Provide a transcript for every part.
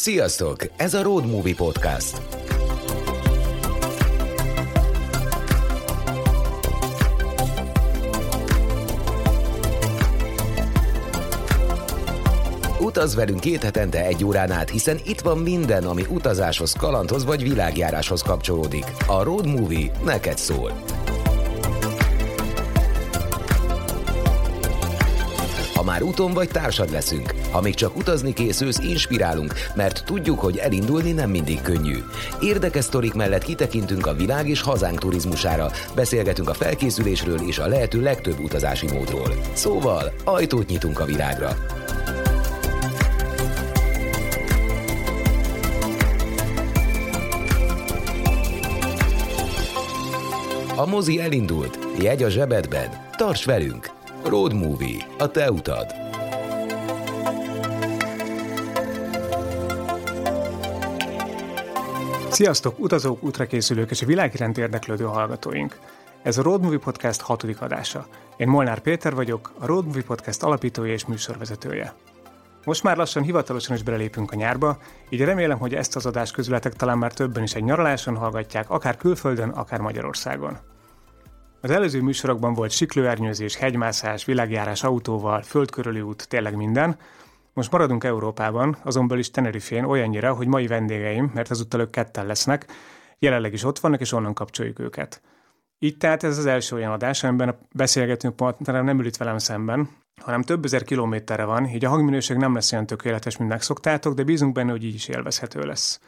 Sziasztok! Ez a Road Movie Podcast. Utaz velünk két hetente egy órán át, hiszen itt van minden, ami utazáshoz, kalandhoz vagy világjáráshoz kapcsolódik. A Road Movie neked szól. Már úton vagy társad leszünk, ha még csak utazni készülsz, inspirálunk, mert tudjuk, hogy elindulni nem mindig könnyű. Érdekes sztorik mellett kitekintünk a világ és hazánk turizmusára, beszélgetünk a felkészülésről és a lehető legtöbb utazási módról. Szóval, ajtót nyitunk a világra. A mozi elindult, jegy a zsebedben, tarts velünk! Road Movie, a te utad. Sziasztok, utazók, útrakészülők és a világ iránt érdeklődő hallgatóink! Ez a Road Movie Podcast hatodik adása. Én Molnár Péter vagyok, a Road Movie Podcast alapítója és műsorvezetője. Most már lassan hivatalosan is belépünk a nyárba, így remélem, hogy ezt az adást közületek talán már többen is egy nyaraláson hallgatják, akár külföldön, akár Magyarországon. Az előző műsorokban volt siklőernyőzés, hegymászás, világjárás autóval, földkörüli út, tényleg minden. Most maradunk Európában, azonban is Tenerifén olyannyira, hogy mai vendégeim, mert ezúttal ők ketten lesznek, jelenleg is ott vannak, és onnan kapcsoljuk őket. Így tehát ez az első olyan adás, amiben a beszélgetünk partnerem nem ül itt velem szemben, hanem több ezer kilométerre van, így a hangminőség nem lesz olyan tökéletes, mint megszoktátok, de bízunk benne, hogy így is élvezhető lesz.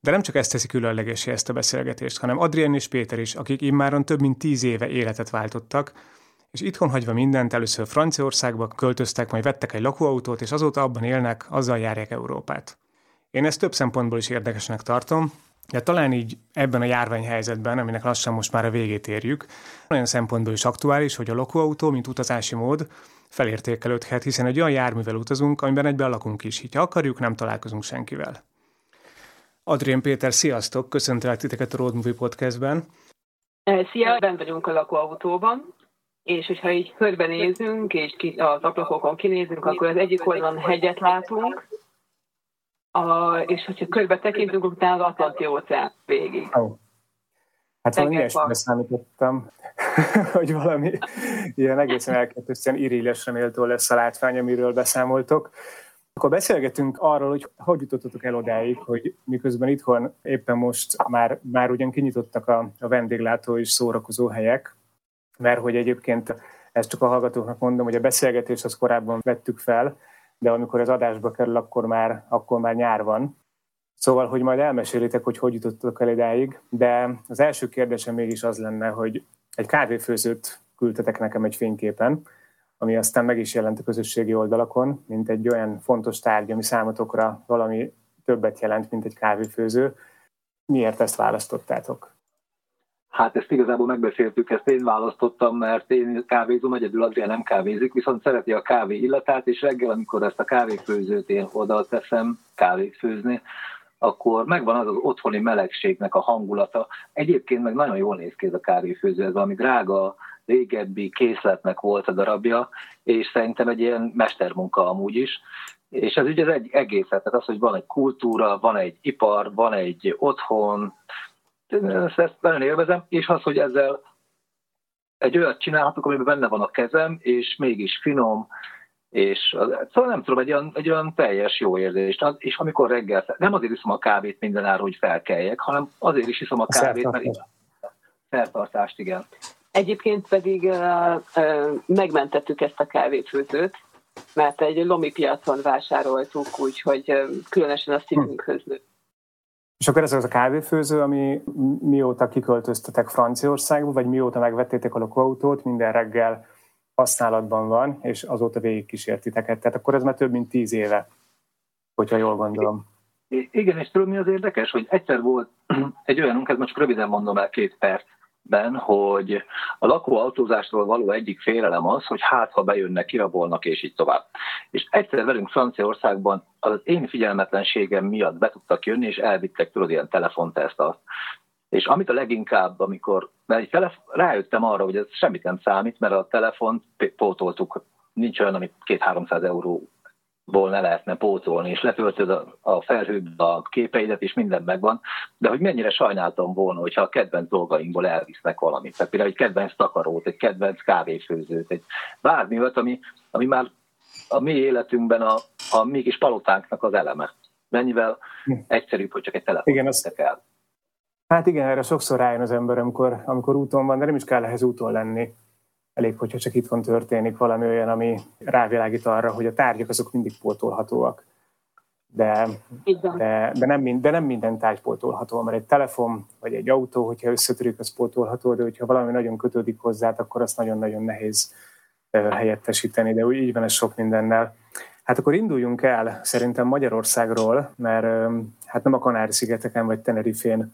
De nem csak ezt teszi különlegesé ezt a beszélgetést, hanem Adrien és Péter is, akik immáron több mint tíz éve életet váltottak, és itthon hagyva mindent először Franciaországba költöztek, majd vettek egy lakóautót, és azóta abban élnek, azzal járják Európát. Én ezt több szempontból is érdekesnek tartom, de talán így ebben a járványhelyzetben, aminek lassan most már a végét érjük, olyan szempontból is aktuális, hogy a lakóautó, mint utazási mód, felértékelődhet, hiszen egy olyan járművel utazunk, amiben egyben lakunk is. Ha akarjuk, nem találkozunk senkivel. Adrien Péter, sziasztok! Köszöntelek titeket a Road Movie Podcastben. Szia, bent vagyunk a lakóautóban, és hogyha így körbenézünk, és ki, az ablakokon kinézünk, akkor az egyik oldalon hegyet látunk, a, és hogyha körbe tekintünk, utána az Atlanti óceán végig. Oh. Hát valami ilyesmire számítottam, hogy valami ilyen egészen elképesztően irányosra méltó lesz a látvány, amiről beszámoltok. Akkor beszélgetünk arról, hogy hogy jutottatok el odáig, hogy miközben itthon éppen most már, már ugyan kinyitottak a, a vendéglátó és szórakozó helyek, mert hogy egyébként ezt csak a hallgatóknak mondom, hogy a beszélgetést az korábban vettük fel, de amikor az adásba kerül, akkor már, akkor már nyár van. Szóval, hogy majd elmesélitek, hogy hogy jutottak el idáig, de az első kérdésem mégis az lenne, hogy egy kávéfőzőt küldtetek nekem egy fényképen, ami aztán meg is jelent a közösségi oldalakon, mint egy olyan fontos tárgy, ami számotokra valami többet jelent, mint egy kávéfőző. Miért ezt választottátok? Hát ezt igazából megbeszéltük, ezt én választottam, mert én kávézom, egyedül Adrián nem kávézik, viszont szereti a kávé illatát, és reggel, amikor ezt a kávéfőzőt én oda teszem kávét főzni, akkor megvan az az otthoni melegségnek a hangulata. Egyébként meg nagyon jól néz ki ez a kávéfőző, ez valami drága, régebbi készletnek volt a darabja, és szerintem egy ilyen mestermunka amúgy is. És ez ugye egy egészet, tehát az, hogy van egy kultúra, van egy ipar, van egy otthon, ezt, ezt nagyon élvezem, és az, hogy ezzel egy olyat csinálhatok, amiben benne van a kezem, és mégis finom, és szóval nem tudom, egy olyan, egy olyan teljes jó érzés. És amikor reggel, nem azért iszom a kávét minden ára, hogy felkeljek, hanem azért is iszom a kávét, mert szertartást, igen. Egyébként pedig uh, uh, megmentettük ezt a kávéfőzőt, mert egy lomi piacon vásároltuk, úgyhogy uh, különösen a szívünkhöz nőtt. És akkor ez az a kávéfőző, ami mióta kiköltöztetek Franciaországba, vagy mióta megvettétek a lakóautót, minden reggel használatban van, és azóta végig kísértiteket. Tehát akkor ez már több mint tíz éve, hogyha jól gondolom. Igen, és tudod mi az érdekes, hogy egyszer volt egy olyanunk, ez most röviden mondom el két perc, ben, hogy a lakóautózásról való egyik félelem az, hogy hát, ha bejönnek, kirabolnak, és így tovább. És egyszer velünk Franciaországban az én figyelmetlenségem miatt be tudtak jönni, és elvittek tudod ilyen telefonteszt azt. És amit a leginkább, amikor mert egy telefon, rájöttem arra, hogy ez semmit nem számít, mert a telefont pótoltuk, nincs olyan, amit két-háromszáz euró ból ne lehetne pótolni, és letöltöd a, a felhőbe a képeidet, és minden megvan, de hogy mennyire sajnáltam volna, hogyha a kedvenc dolgainkból elvisznek valamit. Tehát például egy kedvenc takarót, egy kedvenc kávéfőzőt, egy bármi olyat, ami, ami már a mi életünkben a, a mi kis palotánknak az eleme. Mennyivel egyszerűbb, hogy csak egy telefon igen, azt... el. Hát igen, erre sokszor rájön az ember, amikor, amikor úton van, de nem is kell ehhez úton lenni elég, hogyha csak itthon történik valami olyan, ami rávilágít arra, hogy a tárgyak azok mindig pótolhatóak. De, de, de, nem, mind, de nem minden tárgy pótolható, mert egy telefon vagy egy autó, hogyha összetörik, az pótolható, de hogyha valami nagyon kötődik hozzá, akkor azt nagyon-nagyon nehéz helyettesíteni, de úgy így van ez sok mindennel. Hát akkor induljunk el szerintem Magyarországról, mert hát nem a Kanári-szigeteken vagy Tenerifén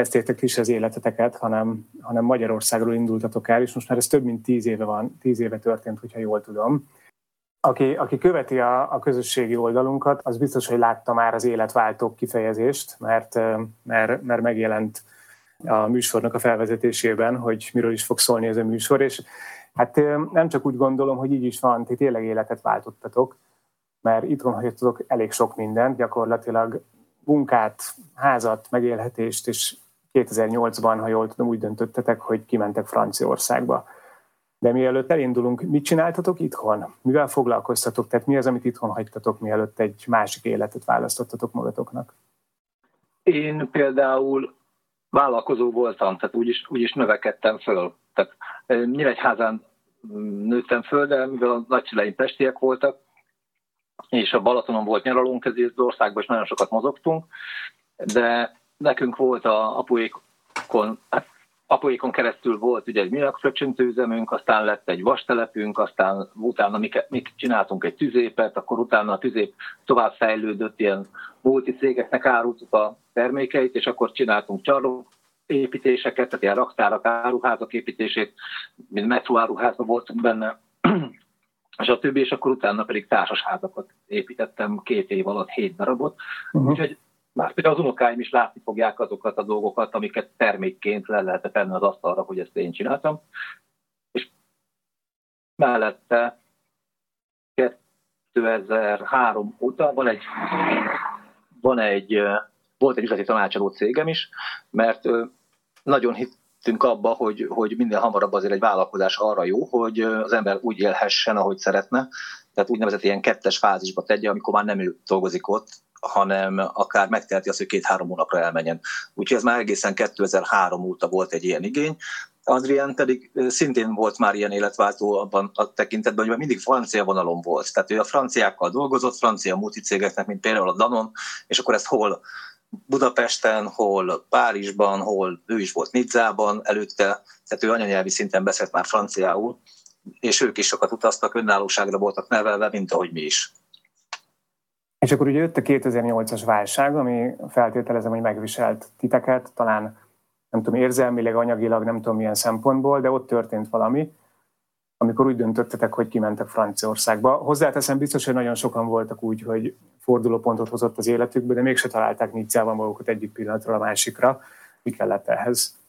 kezdtétek is az életeteket, hanem, hanem Magyarországról indultatok el, és most már ez több mint tíz éve van, tíz éve történt, hogyha jól tudom. Aki, aki követi a, a közösségi oldalunkat, az biztos, hogy látta már az életváltók kifejezést, mert, mert, mert megjelent a műsornak a felvezetésében, hogy miről is fog szólni ez a műsor, és hát nem csak úgy gondolom, hogy így is van, ti tényleg életet váltottatok, mert itthon hagytatok elég sok mindent, gyakorlatilag munkát, házat, megélhetést, és 2008-ban, ha jól tudom, úgy döntöttetek, hogy kimentek Franciaországba. De mielőtt elindulunk, mit csináltatok itthon? Mivel foglalkoztatok? Tehát mi az, amit itthon hagytatok, mielőtt egy másik életet választottatok magatoknak? Én például vállalkozó voltam, tehát úgyis, úgyis növekedtem föl. Tehát Nyíregyházán nőttem föl, de mivel a nagyszüleim pestiek voltak, és a Balatonon volt nyaralónk, ezért az országban is nagyon sokat mozogtunk, de nekünk volt a apuékon, hát apuékon keresztül volt ugye egy műanyagfröccsöntőzemünk, aztán lett egy vastelepünk, aztán utána mi, mi csináltunk egy tüzépet, akkor utána a tüzép tovább fejlődött, ilyen multi cégeknek árultuk a termékeit, és akkor csináltunk csarnok építéseket, tehát ilyen raktárak, áruházak építését, mint metróáruházban voltunk benne, és a többi, és akkor utána pedig társasházakat építettem két év alatt, hét darabot. Uh-huh. Úgyhogy már például az unokáim is látni fogják azokat a dolgokat, amiket termékként le lehetett tenni az asztalra, hogy ezt én csináltam. És mellette 2003 óta van egy, van egy volt egy üzleti tanácsadó cégem is, mert nagyon hit, hittünk abba, hogy, hogy minden hamarabb azért egy vállalkozás arra jó, hogy az ember úgy élhessen, ahogy szeretne, tehát úgynevezett ilyen kettes fázisba tegye, amikor már nem ő dolgozik ott, hanem akár megteheti azt, hogy két-három hónapra elmenjen. Úgyhogy ez már egészen 2003 óta volt egy ilyen igény. Adrián pedig szintén volt már ilyen életváltó abban a tekintetben, hogy mindig francia vonalon volt. Tehát ő a franciákkal dolgozott, francia multicégeknek, mint például a Danon, és akkor ezt hol Budapesten, hol Párizsban, hol ő is volt Nidzában előtte, tehát ő anyanyelvi szinten beszélt már franciául, és ők is sokat utaztak, önállóságra voltak nevelve, mint ahogy mi is. És akkor ugye jött a 2008-as válság, ami feltételezem, hogy megviselt titeket, talán nem tudom, érzelmileg, anyagilag, nem tudom milyen szempontból, de ott történt valami, amikor úgy döntöttetek, hogy kimentek Franciaországba. Hozzáteszem, biztos, hogy nagyon sokan voltak úgy, hogy fordulópontot hozott az életükbe, de mégse találták Nizzában magukat egyik pillanatról a másikra. Mi kellett ehhez?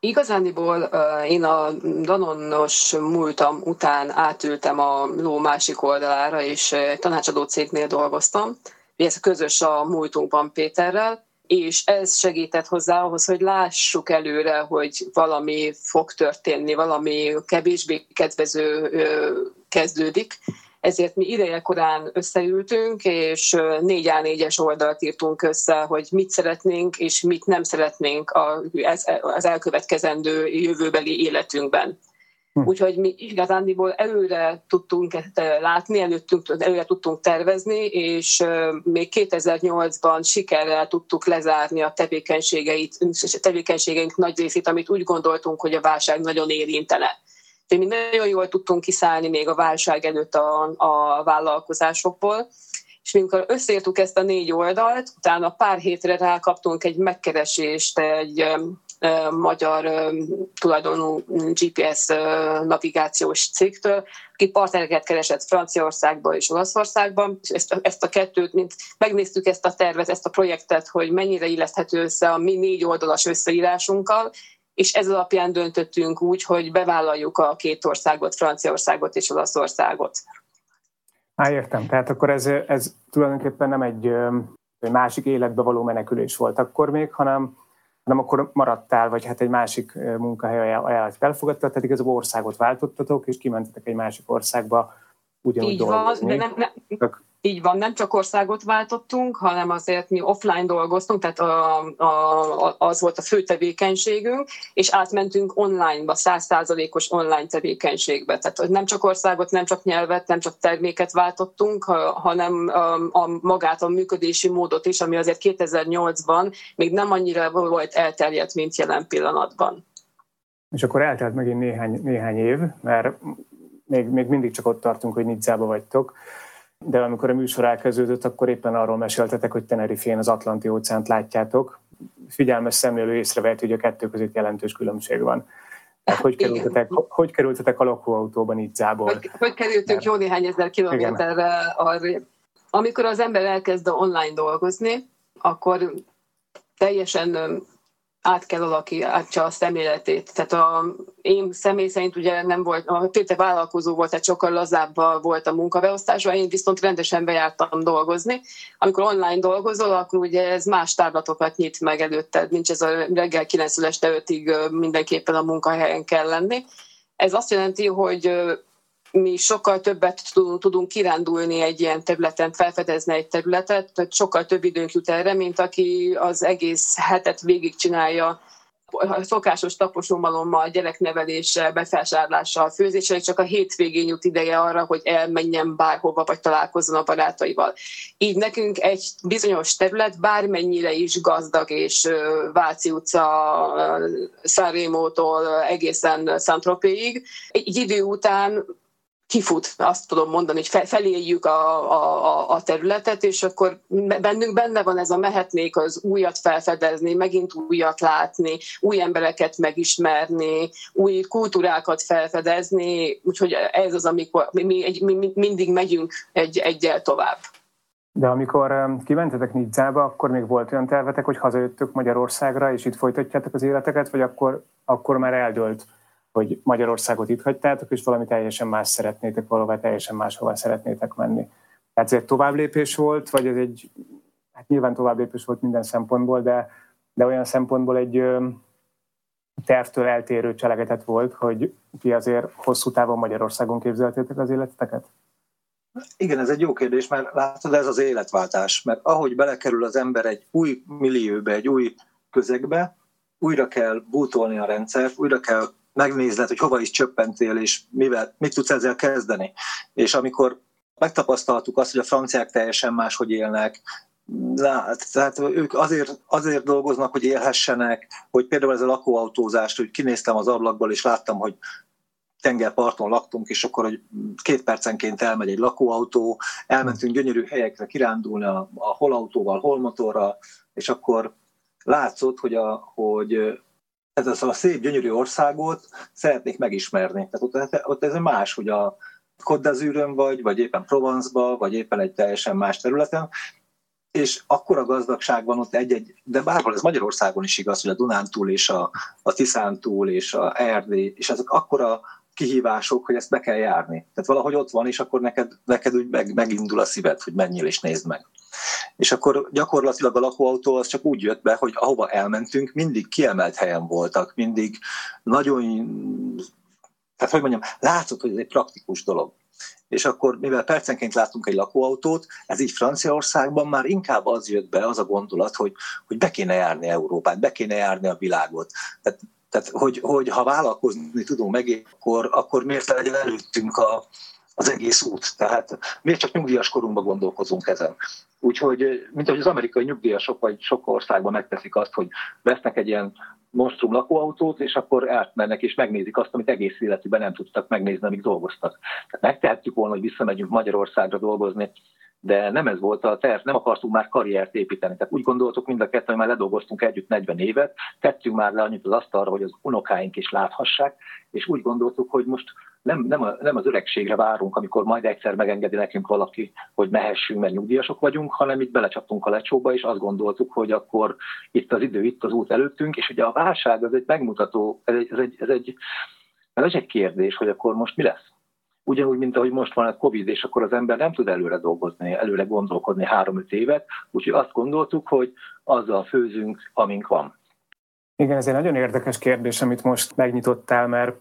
Igazániból én a Danonos múltam után átültem a ló másik oldalára, és tanácsadó cégnél dolgoztam. Ez közös a múltunkban Péterrel, és ez segített hozzá ahhoz, hogy lássuk előre, hogy valami fog történni, valami kevésbé kedvező kezdődik, ezért mi ideje korán összeültünk, és négy a négyes oldalt írtunk össze, hogy mit szeretnénk, és mit nem szeretnénk az elkövetkezendő jövőbeli életünkben. Hm. Úgyhogy mi igazándiból előre tudtunk látni, előttünk, előre tudtunk tervezni, és még 2008-ban sikerrel tudtuk lezárni a tevékenységeit, tevékenységeink nagy részét, amit úgy gondoltunk, hogy a válság nagyon érintene. De mi nagyon jól tudtunk kiszállni még a válság előtt a, a vállalkozásokból, és amikor összeértük ezt a négy oldalt, utána pár hétre rákaptunk egy megkeresést egy magyar tulajdonú GPS navigációs cégtől, aki partnereket keresett Franciaországban és Olaszországban, és ezt, ezt a kettőt, mint megnéztük ezt a tervet, ezt a projektet, hogy mennyire illeszthető össze a mi négy oldalas összeírásunkkal, és ez alapján döntöttünk úgy, hogy bevállaljuk a két országot, Franciaországot és Olaszországot. Á, értem. Tehát akkor ez, ez tulajdonképpen nem egy, egy másik életbe való menekülés volt akkor még, hanem, hanem akkor maradtál, vagy hát egy másik munkahely ajánlat elfogadtad, tehát igazából országot váltottatok, és kimentetek egy másik országba ugyanúgy Így dolgozni. van, de nem, nem, így van, nem csak országot váltottunk, hanem azért mi offline dolgoztunk, tehát a, a, az volt a fő tevékenységünk, és átmentünk online-ba, százszázalékos online tevékenységbe. Tehát nem csak országot, nem csak nyelvet, nem csak terméket váltottunk, hanem a, a magát a működési módot is, ami azért 2008-ban még nem annyira volt elterjedt, mint jelen pillanatban. És akkor eltelt megint néhány, néhány év, mert még, még mindig csak ott tartunk, hogy Nidzába vagytok de amikor a műsor elkezdődött, akkor éppen arról meséltetek, hogy Tenerifén az Atlanti óceánt látjátok. Figyelmes szemlélő észrevett, hogy a kettő között jelentős különbség van. Tehát hogy kerültetek, hogy kerültetek a lakóautóban itt Zából? Hogy, hogy kerültünk Mert... jó néhány ezer kilométerre arra. Amikor az ember elkezd online dolgozni, akkor teljesen át kell alakítsa a szemléletét. Tehát a, én személy szerint ugye nem volt, a Péter vállalkozó volt, tehát sokkal lazább volt a munkabeosztásban, én viszont rendesen bejártam dolgozni. Amikor online dolgozol, akkor ugye ez más tárlatokat nyit meg előtted, nincs ez a reggel 9 este 5-ig mindenképpen a munkahelyen kell lenni. Ez azt jelenti, hogy mi sokkal többet tudunk kirándulni egy ilyen területen, felfedezni egy területet, tehát sokkal több időnk jut erre, mint aki az egész hetet végigcsinálja a szokásos taposómalommal, gyerekneveléssel, befelsárolással, főzéssel, csak a hétvégén jut ideje arra, hogy elmenjen bárhova, vagy találkozzon a barátaival. Így nekünk egy bizonyos terület bármennyire is gazdag, és Váci utca Szárémótól egészen Szantropéig, egy idő után kifut, azt tudom mondani, hogy feléljük a, a, a területet, és akkor bennünk benne van ez a mehetnék az újat felfedezni, megint újat látni, új embereket megismerni, új kultúrákat felfedezni, úgyhogy ez az, amikor mi, mi, mi mindig megyünk egy, egyel tovább. De amikor kimentetek Nidzába, akkor még volt olyan tervetek, hogy hazajöttök Magyarországra, és itt folytatjátok az életeket, vagy akkor, akkor már eldőlt hogy Magyarországot itt hagytátok, és valami teljesen más szeretnétek, valahová teljesen máshova szeretnétek menni. Tehát ez egy tovább lépés volt, vagy ez egy, hát nyilván tovább lépés volt minden szempontból, de, de olyan szempontból egy tervtől eltérő cselekedet volt, hogy ti azért hosszú távon Magyarországon képzeltétek az életeteket? Igen, ez egy jó kérdés, mert látod, ez az életváltás. Mert ahogy belekerül az ember egy új millióbe, egy új közegbe, újra kell bútolni a rendszert, újra kell megnézed, hogy hova is csöppentél, és mivel, mit tudsz ezzel kezdeni. És amikor megtapasztaltuk azt, hogy a franciák teljesen máshogy élnek, Lát, tehát ők azért, azért dolgoznak, hogy élhessenek, hogy például ez a lakóautózást, hogy kinéztem az ablakból, és láttam, hogy tengerparton laktunk, és akkor, hogy két percenként elmegy egy lakóautó, elmentünk gyönyörű helyekre kirándulni a, a hol autóval, hol motorral, és akkor látszott, hogy, a, hogy ez az a szép, gyönyörű országot szeretnék megismerni. Tehát ott, ott ez más, hogy a Côte vagy, vagy éppen Provence-ba, vagy éppen egy teljesen más területen, és akkora gazdagság van ott egy-egy, de bárhol ez Magyarországon is igaz, hogy a Dunántúl és a, a Tiszántúl és a Erdély, és ezek akkora kihívások, hogy ezt be kell járni. Tehát valahogy ott van, és akkor neked, neked úgy meg, megindul a szíved, hogy menjél és nézd meg. És akkor gyakorlatilag a lakóautó az csak úgy jött be, hogy ahova elmentünk, mindig kiemelt helyen voltak, mindig nagyon, tehát hogy mondjam, látszott, hogy ez egy praktikus dolog. És akkor, mivel percenként láttunk egy lakóautót, ez így Franciaországban már inkább az jött be, az a gondolat, hogy, hogy be kéne járni Európát, be kéne járni a világot. Tehát tehát, hogy, hogy ha vállalkozni tudunk meg, akkor, akkor miért legyen előttünk a, az egész út. Tehát miért csak nyugdíjas korunkban gondolkozunk ezen? Úgyhogy, mint ahogy az amerikai nyugdíjasok vagy sok országban megteszik azt, hogy vesznek egy ilyen monstrum lakóautót, és akkor átmennek és megnézik azt, amit egész életükben nem tudtak megnézni, amíg dolgoztak. Tehát megtehetjük volna, hogy visszamegyünk Magyarországra dolgozni, de nem ez volt a terv, nem akartunk már karriert építeni. Tehát úgy gondoltuk mind a kettő, hogy már ledolgoztunk együtt 40 évet, tettünk már le annyit az asztalra, hogy az unokáink is láthassák, és úgy gondoltuk, hogy most nem, nem, a, nem az öregségre várunk, amikor majd egyszer megengedi nekünk valaki, hogy mehessünk, mert nyugdíjasok vagyunk, hanem itt belecsaptunk a lecsóba, és azt gondoltuk, hogy akkor itt az idő, itt az út előttünk, és ugye a válság az egy megmutató, ez egy, ez egy, ez egy, ez egy kérdés, hogy akkor most mi lesz ugyanúgy, mint ahogy most van a Covid, és akkor az ember nem tud előre dolgozni, előre gondolkodni három-öt évet, úgyhogy azt gondoltuk, hogy azzal főzünk, amink van. Igen, ez egy nagyon érdekes kérdés, amit most megnyitottál, mert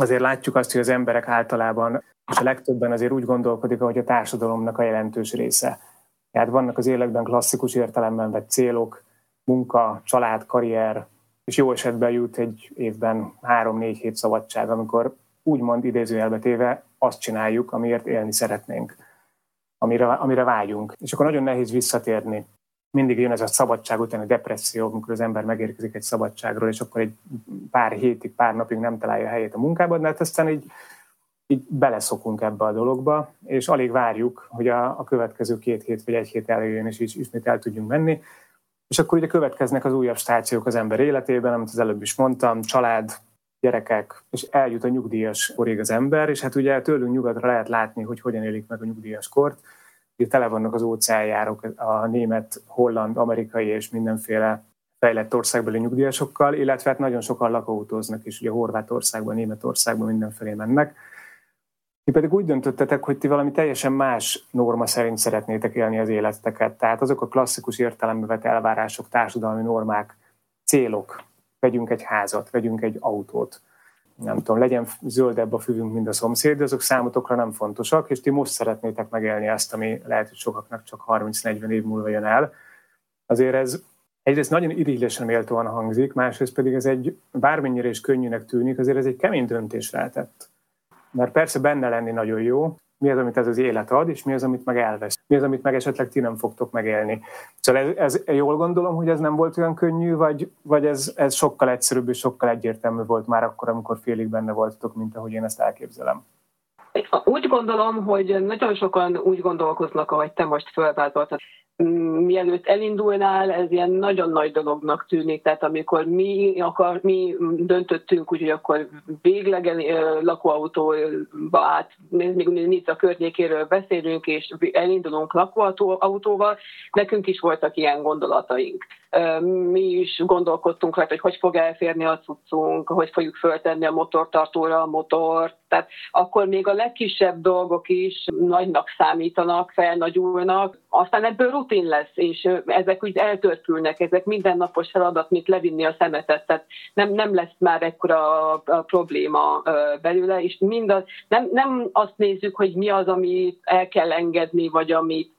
azért látjuk azt, hogy az emberek általában, és a legtöbben azért úgy gondolkodik, hogy a társadalomnak a jelentős része. Tehát vannak az életben klasszikus értelemben vett célok, munka, család, karrier, és jó esetben jut egy évben három-négy hét szabadság, amikor úgymond idézőjelbe téve azt csináljuk, amiért élni szeretnénk, amire, amire vágyunk. És akkor nagyon nehéz visszatérni. Mindig jön ez a szabadság utáni depresszió, amikor az ember megérkezik egy szabadságról, és akkor egy pár hétig, pár napig nem találja helyét a munkában, de hát aztán így, így beleszokunk ebbe a dologba, és alig várjuk, hogy a, a következő két hét vagy egy hét előjön, és is, ismét el tudjunk menni. És akkor ugye következnek az újabb stációk az ember életében, amit az előbb is mondtam, család, gyerekek, és eljut a nyugdíjas korig az ember, és hát ugye tőlünk nyugatra lehet látni, hogy hogyan élik meg a nyugdíjas kort. Tele vannak az óceánjárok a német, holland, amerikai és mindenféle fejlett országbeli nyugdíjasokkal, illetve hát nagyon sokan lakóautóznak is, ugye Horvátországban, Németországban mindenfelé mennek. Ti pedig úgy döntöttetek, hogy ti valami teljesen más norma szerint szeretnétek élni az életeteket. Tehát azok a klasszikus értelembe vett elvárások, társadalmi normák, célok, vegyünk egy házat, vegyünk egy autót, nem tudom, legyen zöldebb a füvünk, mint a szomszéd, de azok számotokra nem fontosak, és ti most szeretnétek megélni ezt, ami lehet, hogy sokaknak csak 30-40 év múlva jön el. Azért ez egyrészt nagyon irigylesen méltóan hangzik, másrészt pedig ez egy, bármennyire is könnyűnek tűnik, azért ez egy kemény döntés lehetett. Mert persze benne lenni nagyon jó, mi az, amit ez az élet ad, és mi az, amit meg elvesz. Mi az, amit meg esetleg ti nem fogtok megélni. Szóval ez, ez jól gondolom, hogy ez nem volt olyan könnyű, vagy, vagy ez, ez sokkal egyszerűbb és sokkal egyértelmű volt már akkor, amikor félig benne voltatok, mint ahogy én ezt elképzelem. Úgy gondolom, hogy nagyon sokan úgy gondolkoznak, ahogy te most fölvázoltad mielőtt elindulnál, ez ilyen nagyon nagy dolognak tűnik. Tehát amikor mi, akar, mi döntöttünk úgy, hogy akkor végleg lakóautóba át, még Nica környékéről beszélünk, és elindulunk lakóautóval, nekünk is voltak ilyen gondolataink. Mi is gondolkodtunk rajta, hogy hogy fog elférni a cuccunk, hogy fogjuk föltenni a motortartóra a motort. Tehát akkor még a legkisebb dolgok is nagynak számítanak, felnagyulnak. Aztán ebből rutin lesz, és ezek úgy eltörpülnek, ezek mindennapos feladat, mint levinni a szemetet, tehát nem, nem lesz már ekkora a, probléma belőle, és mindaz, nem, nem azt nézzük, hogy mi az, amit el kell engedni, vagy amit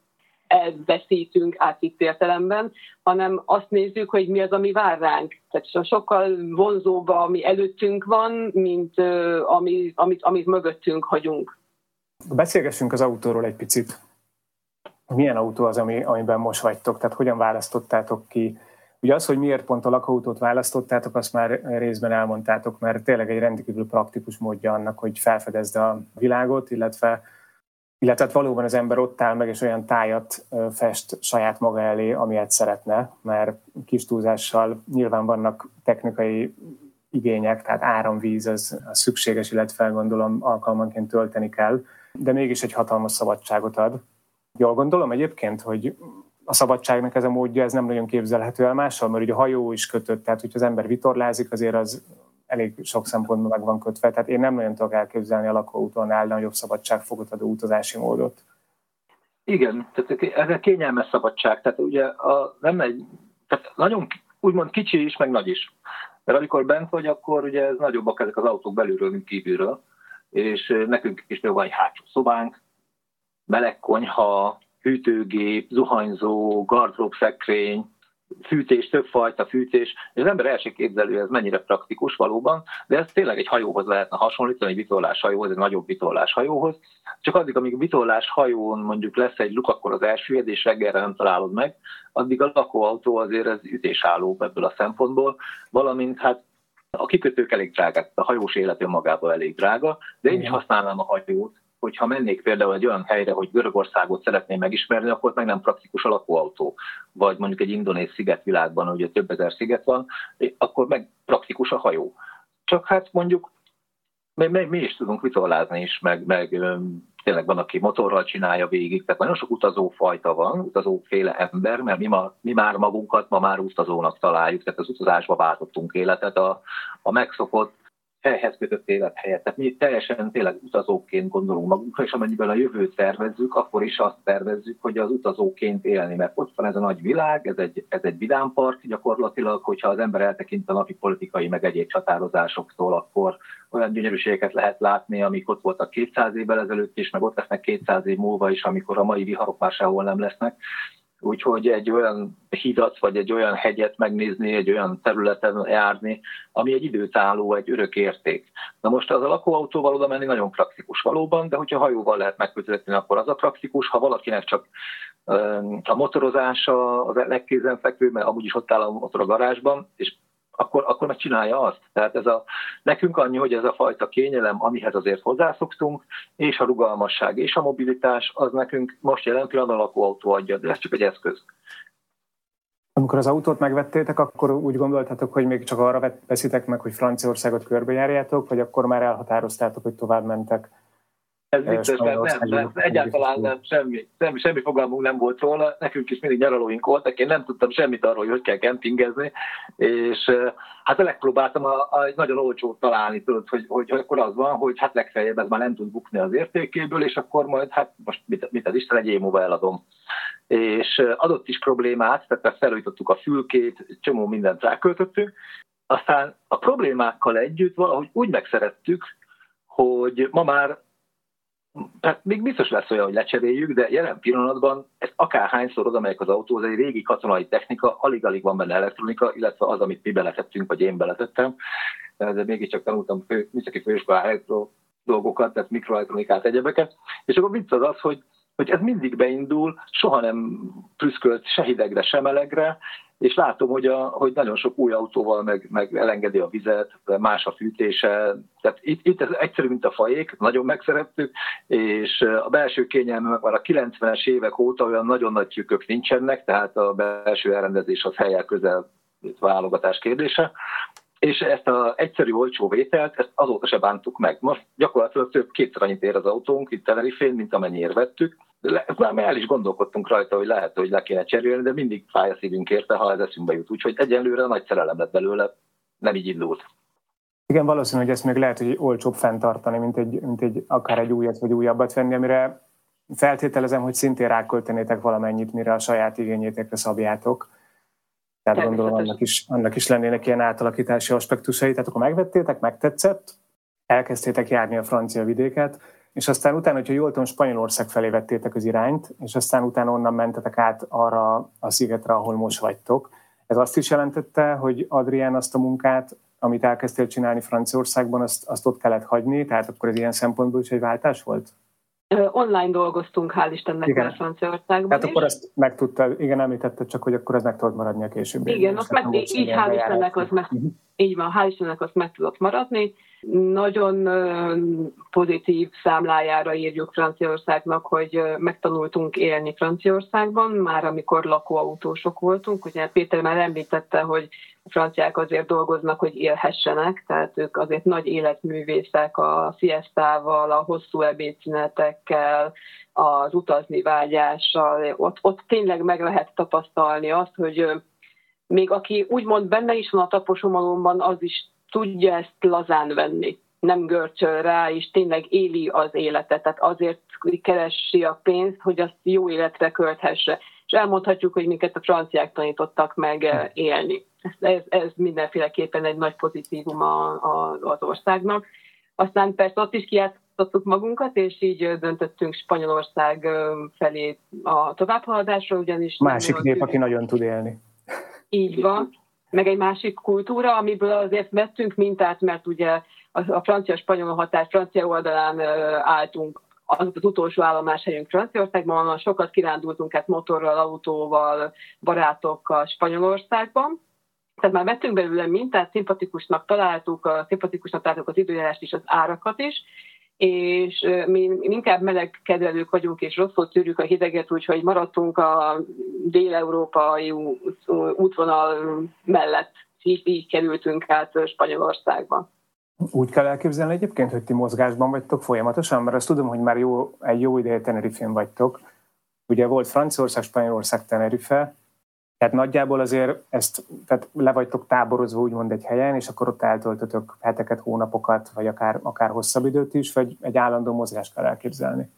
elveszítünk átvitt értelemben, hanem azt nézzük, hogy mi az, ami vár ránk. Tehát sokkal vonzóbb, ami előttünk van, mint ami, amit, amit mögöttünk hagyunk. Beszélgessünk az autóról egy picit milyen autó az, ami, amiben most vagytok, tehát hogyan választottátok ki. Ugye az, hogy miért pont a lakóautót választottátok, azt már részben elmondtátok, mert tényleg egy rendkívül praktikus módja annak, hogy felfedezd a világot, illetve illetve hát valóban az ember ott áll meg, és olyan tájat fest saját maga elé, amilyet szeretne, mert kis túlzással nyilván vannak technikai igények, tehát áramvíz az, az szükséges, illetve gondolom alkalmanként tölteni kell, de mégis egy hatalmas szabadságot ad. Jól gondolom egyébként, hogy a szabadságnak ez a módja, ez nem nagyon képzelhető el mással, mert ugye a hajó is kötött, tehát hogyha az ember vitorlázik, azért az elég sok szempontból meg van kötve. Tehát én nem nagyon tudok elképzelni a lakóútonál nagyobb szabadságfogot adó utazási módot. Igen, tehát ez a kényelmes szabadság. Tehát ugye a, nem egy, tehát nagyon úgymond kicsi is, meg nagy is. Mert amikor bent vagy, akkor ugye ez nagyobbak ezek az autók belülről, mint kívülről. És nekünk is van egy hátsó szobánk, meleg konyha, hűtőgép, zuhanyzó, gardrób szekrény, fűtés, többfajta fűtés, és az ember el sem képzelő, ez mennyire praktikus valóban, de ez tényleg egy hajóhoz lehetne hasonlítani, egy vitorlás hajóhoz, egy nagyobb vitorlás hajóhoz. Csak addig, amíg vitorlás hajón mondjuk lesz egy luk, akkor az első és reggelre nem találod meg, addig a lakóautó azért ez ütésálló ebből a szempontból, valamint hát a kikötők elég drágák, a hajós élet önmagában elég drága, de én is használnám a hajót, hogyha mennék például egy olyan helyre, hogy Görögországot szeretném megismerni, akkor meg nem praktikus a lakóautó, vagy mondjuk egy indonéz szigetvilágban, ugye több ezer sziget van, akkor meg praktikus a hajó. Csak hát mondjuk mi, mi, mi is tudunk vitorlázni is, meg, meg tényleg van, aki motorral csinálja végig, tehát nagyon sok utazófajta van, utazóféle ember, mert mi, ma, mi már magunkat ma már utazónak találjuk, tehát az utazásba váltottunk életet, a, a megszokott helyhez kötött élethelyet. Tehát mi teljesen tényleg utazóként gondolunk magunkra, és amennyiben a jövőt tervezzük, akkor is azt tervezzük, hogy az utazóként élni, mert ott van ez a nagy világ, ez egy, ez egy vidámpark gyakorlatilag, hogyha az ember eltekint a napi politikai meg egyéb csatározásoktól, akkor olyan gyönyörűségeket lehet látni, amik ott voltak 200 évvel ezelőtt is, meg ott lesznek 200 év múlva is, amikor a mai viharok már sehol nem lesznek. Úgyhogy egy olyan hidat, vagy egy olyan hegyet megnézni, egy olyan területen járni, ami egy időtálló, egy örök érték. Na most az a lakóautóval oda menni nagyon praktikus valóban, de hogyha hajóval lehet megközelíteni, akkor az a praktikus. Ha valakinek csak a motorozása az legkézenfekvő, mert amúgy is ott áll a motor a garázsban, és akkor, akkor meg csinálja azt. Tehát ez a, nekünk annyi, hogy ez a fajta kényelem, amihez azért hozzászoktunk, és a rugalmasság és a mobilitás, az nekünk most jelen pillanatban a lakóautó adja, de ez csak egy eszköz. Amikor az autót megvettétek, akkor úgy gondoltatok, hogy még csak arra veszitek meg, hogy Franciaországot körbejárjátok, vagy akkor már elhatároztátok, hogy tovább mentek ez vicces, mert nem, nem, egyáltalán nem, semmi, semmi, semmi fogalmunk nem volt róla, nekünk is mindig nyaralóink voltak, én nem tudtam semmit arról, hogy hogy kell kempingezni, és hát megpróbáltam a, a, nagyon olcsót találni, tudod, hogy, hogy, akkor az van, hogy hát legfeljebb ez már nem tud bukni az értékéből, és akkor majd hát most mit, mit az Isten egy múlva eladom. És adott is problémát, tehát felújítottuk a fülkét, csomó mindent ráköltöttünk, aztán a problémákkal együtt valahogy úgy megszerettük, hogy ma már hát még biztos lesz olyan, hogy lecseréljük, de jelen pillanatban ez akárhányszor oda megyek az autóhoz, egy régi katonai technika, alig-alig van benne elektronika, illetve az, amit mi beletettünk, vagy én beletettem. De mégiscsak tanultam fő, műszaki főiskolán dolgokat, tehát mikroelektronikát, egyebeket. És akkor vicc az az, hogy hogy ez mindig beindul, soha nem prüszkölt se hidegre, se melegre, és látom, hogy, a, hogy nagyon sok új autóval meg, meg elengedi a vizet, más a fűtése, tehát itt, itt ez egyszerű, mint a fajék, nagyon megszerettük, és a belső kényelme már a 90-es évek óta olyan nagyon nagy trükkök nincsenek, tehát a belső elrendezés az helyel közel válogatás kérdése, és ezt az egyszerű olcsó vételt, ezt azóta se bántuk meg. Most gyakorlatilag több kétszer annyit ér az autónk itt Tenerifén, mint amennyiért vettük, már el is gondolkodtunk rajta, hogy lehet, hogy le kéne cserélni, de mindig fáj a szívünk érte, ha ez eszünkbe jut. Úgyhogy egyenlőre nagy szerelem lett belőle, nem így indult. Igen, valószínű, hogy ezt még lehet, hogy olcsóbb fenntartani, mint egy, mint egy akár egy újat vagy újabbat venni, amire feltételezem, hogy szintén ráköltenétek valamennyit, mire a saját igényétekre szabjátok. Tehát gondolom annak is, annak is lennének ilyen átalakítási aspektusai. Tehát akkor megvettétek, megtetszett, elkezdtétek járni a francia vidéket, és aztán utána, hogyha jól tudom, Spanyolország felé vettétek az irányt, és aztán utána onnan mentetek át arra a szigetre, ahol most vagytok. Ez azt is jelentette, hogy Adrián azt a munkát, amit elkezdtél csinálni Franciaországban, azt, azt ott kellett hagyni, tehát akkor ez ilyen szempontból is egy váltás volt? Online dolgoztunk, hál' Istennek igen. Franciaországban Tehát akkor ezt meg tudtad, igen, említette csak, hogy akkor ez meg tudod maradni a később. Igen, azt meg, így hál' Istennek az meg, uh-huh. így van, hál' Istennek azt meg tudott maradni. Nagyon pozitív számlájára írjuk Franciaországnak, hogy megtanultunk élni Franciaországban, már amikor lakóautósok voltunk. Ugye Péter már említette, hogy franciák azért dolgoznak, hogy élhessenek, tehát ők azért nagy életművészek a siestával, a hosszú ebédszünetekkel, az utazni vágyással. Ott, ott tényleg meg lehet tapasztalni azt, hogy még aki úgymond benne is van a taposomalomban, az is tudja ezt lazán venni, nem görcsöl rá, és tényleg éli az életet, tehát azért keresi a pénzt, hogy azt jó életre költhesse. És elmondhatjuk, hogy minket a franciák tanítottak meg élni. Ez, ez, mindenféleképpen egy nagy pozitívum a, a, az országnak. Aztán persze ott is kijátszottuk magunkat, és így döntöttünk Spanyolország felé a továbbhaladásra, ugyanis... Másik nép, aki nagyon tud élni. Így van meg egy másik kultúra, amiből azért vettünk mintát, mert ugye a, francia-spanyol határ francia oldalán álltunk az az utolsó állomás helyünk Franciaországban, onnan sokat kirándultunk át motorral, autóval, barátokkal Spanyolországban. Tehát már vettünk belőle mintát, szimpatikusnak találtuk, szimpatikusnak találtuk az időjárást is, az árakat is, és mi inkább meleg kedvelők vagyunk, és rosszul tűrjük a hideget, úgyhogy maradtunk a dél-európai útvonal mellett. Így, így kerültünk át Spanyolországba. Úgy kell elképzelni egyébként, hogy ti mozgásban vagytok folyamatosan, mert azt tudom, hogy már jó, egy jó ideje Tenerifén vagytok. Ugye volt Franciaország, Spanyolország, Tenerife, Tehát nagyjából azért ezt, tehát le vagytok táborozva úgymond egy helyen, és akkor ott eltöltötök heteket, hónapokat, vagy akár, akár hosszabb időt is, vagy egy állandó mozgást kell elképzelni.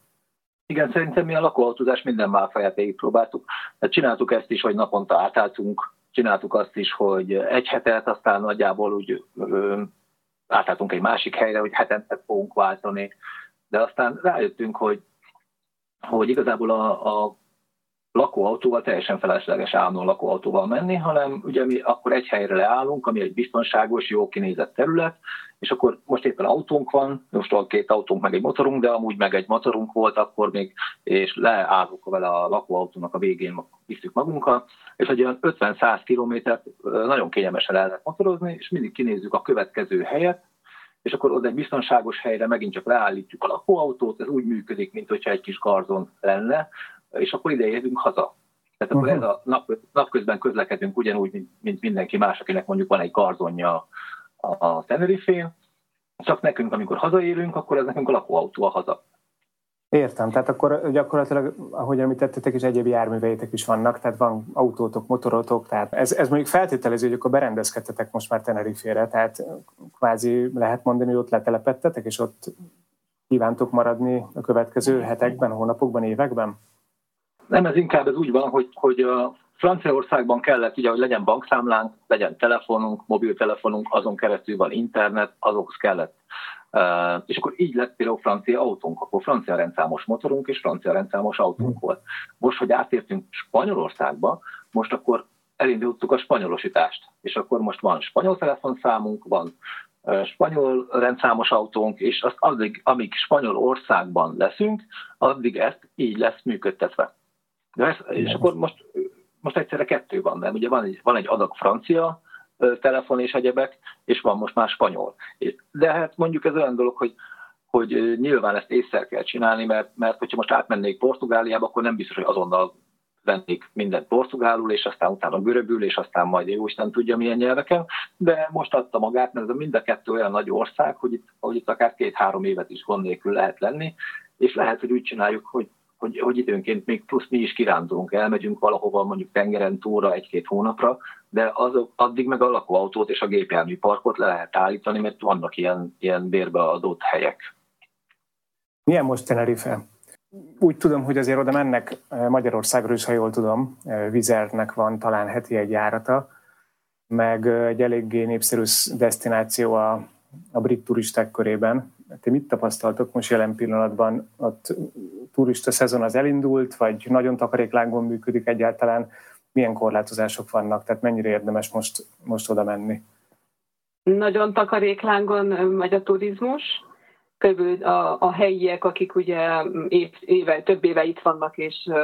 Igen, szerintem mi a lakóautózás minden válfaját próbáltuk. Tehát csináltuk ezt is, hogy naponta átálltunk, csináltuk azt is, hogy egy hetet, aztán nagyjából úgy ö, átálltunk egy másik helyre, hogy hetente fogunk váltani, de aztán rájöttünk, hogy, hogy igazából a, a lakóautóval teljesen felesleges állandóan lakóautóval menni, hanem ugye mi akkor egy helyre leállunk, ami egy biztonságos, jó kinézett terület, és akkor most éppen autónk van, most van két autónk, meg egy motorunk, de amúgy meg egy motorunk volt akkor még, és leállunk vele a lakóautónak a végén, visszük magunkat, és egy olyan 50-100 kilométert nagyon kényelmesen el lehet motorozni, és mindig kinézzük a következő helyet, és akkor oda egy biztonságos helyre megint csak leállítjuk a lakóautót, ez úgy működik, mint hogyha egy kis garzon lenne, és akkor ide érünk haza. Tehát akkor uh-huh. ez a nap, napközben közlekedünk ugyanúgy, mint, mint mindenki más, akinek mondjuk van egy garzonja a, a Tenerife-n, csak nekünk, amikor hazaérünk, akkor ez nekünk a lakóautó a haza. Értem, tehát akkor gyakorlatilag, ahogy említettetek, is egyéb járműveitek is vannak, tehát van autótok, motorotok, tehát ez, ez mondjuk feltételező, hogy akkor berendezkedtetek most már Tenerife-re, tehát kvázi lehet mondani, hogy ott letelepettetek, és ott kívántok maradni a következő hetekben, hónapokban, években? Nem, ez inkább ez úgy van, hogy, hogy a Franciaországban kellett, ugye, hogy legyen bankszámlánk, legyen telefonunk, mobiltelefonunk, azon keresztül van internet, azokhoz kellett. És akkor így lett például francia autónk, akkor francia rendszámos motorunk és francia rendszámos autónk volt. Most, hogy átértünk Spanyolországba, most akkor elindultuk a spanyolosítást, és akkor most van spanyol telefonszámunk, van spanyol rendszámos autónk, és azt addig, amíg Spanyolországban leszünk, addig ezt így lesz működtetve. De ez, és akkor most, most egyszerre kettő van, mert ugye van egy, van egy adag francia telefon és egyebek, és van most már spanyol. De hát mondjuk ez olyan dolog, hogy hogy nyilván ezt észre kell csinálni, mert, mert hogyha most átmennék Portugáliába, akkor nem biztos, hogy azonnal vennék mindent portugálul, és aztán utána görögül, és aztán majd jó Isten tudja milyen nyelveken, de most adta magát, mert ez a mind a kettő olyan nagy ország, hogy itt, hogy itt akár két-három évet is gond nélkül lehet lenni, és lehet, hogy úgy csináljuk, hogy hogy, hogy időnként még plusz mi is kirándulunk, elmegyünk valahova mondjuk tengeren túra egy-két hónapra, de azok, addig meg a lakóautót és a gépjármű parkot le lehet állítani, mert vannak ilyen, ilyen bérbe adott helyek. Milyen most Tenerife? Úgy tudom, hogy azért oda mennek eh, Magyarországról is, ha jól tudom, eh, Vizernek van talán heti egy járata, meg eh, egy eléggé népszerű destináció a, a brit turisták körében. Ti mit tapasztaltok most jelen pillanatban? Ott turista szezon az elindult, vagy nagyon takaréklánkban működik egyáltalán? Milyen korlátozások vannak? Tehát mennyire érdemes most, most oda menni? Nagyon takaréklángon megy a turizmus. Körülbelül a, a helyiek, akik ugye év, éve, több éve itt vannak és uh,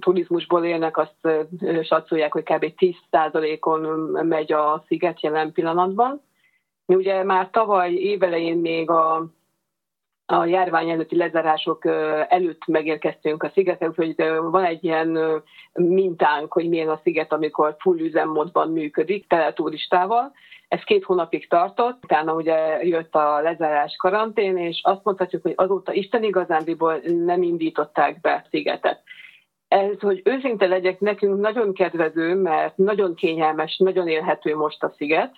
turizmusból élnek, azt uh, satszolják, hogy kb. 10%-on megy a sziget jelen pillanatban ugye már tavaly évelején még a, a járvány előtti lezárások előtt megérkeztünk a szigetre, úgyhogy van egy ilyen mintánk, hogy milyen a sziget, amikor full üzemmódban működik, teleturistával. Ez két hónapig tartott, utána ugye jött a lezárás karantén, és azt mondhatjuk, hogy azóta Isten igazándiból nem indították be a szigetet. Ez, hogy őszinte legyek, nekünk nagyon kedvező, mert nagyon kényelmes, nagyon élhető most a sziget,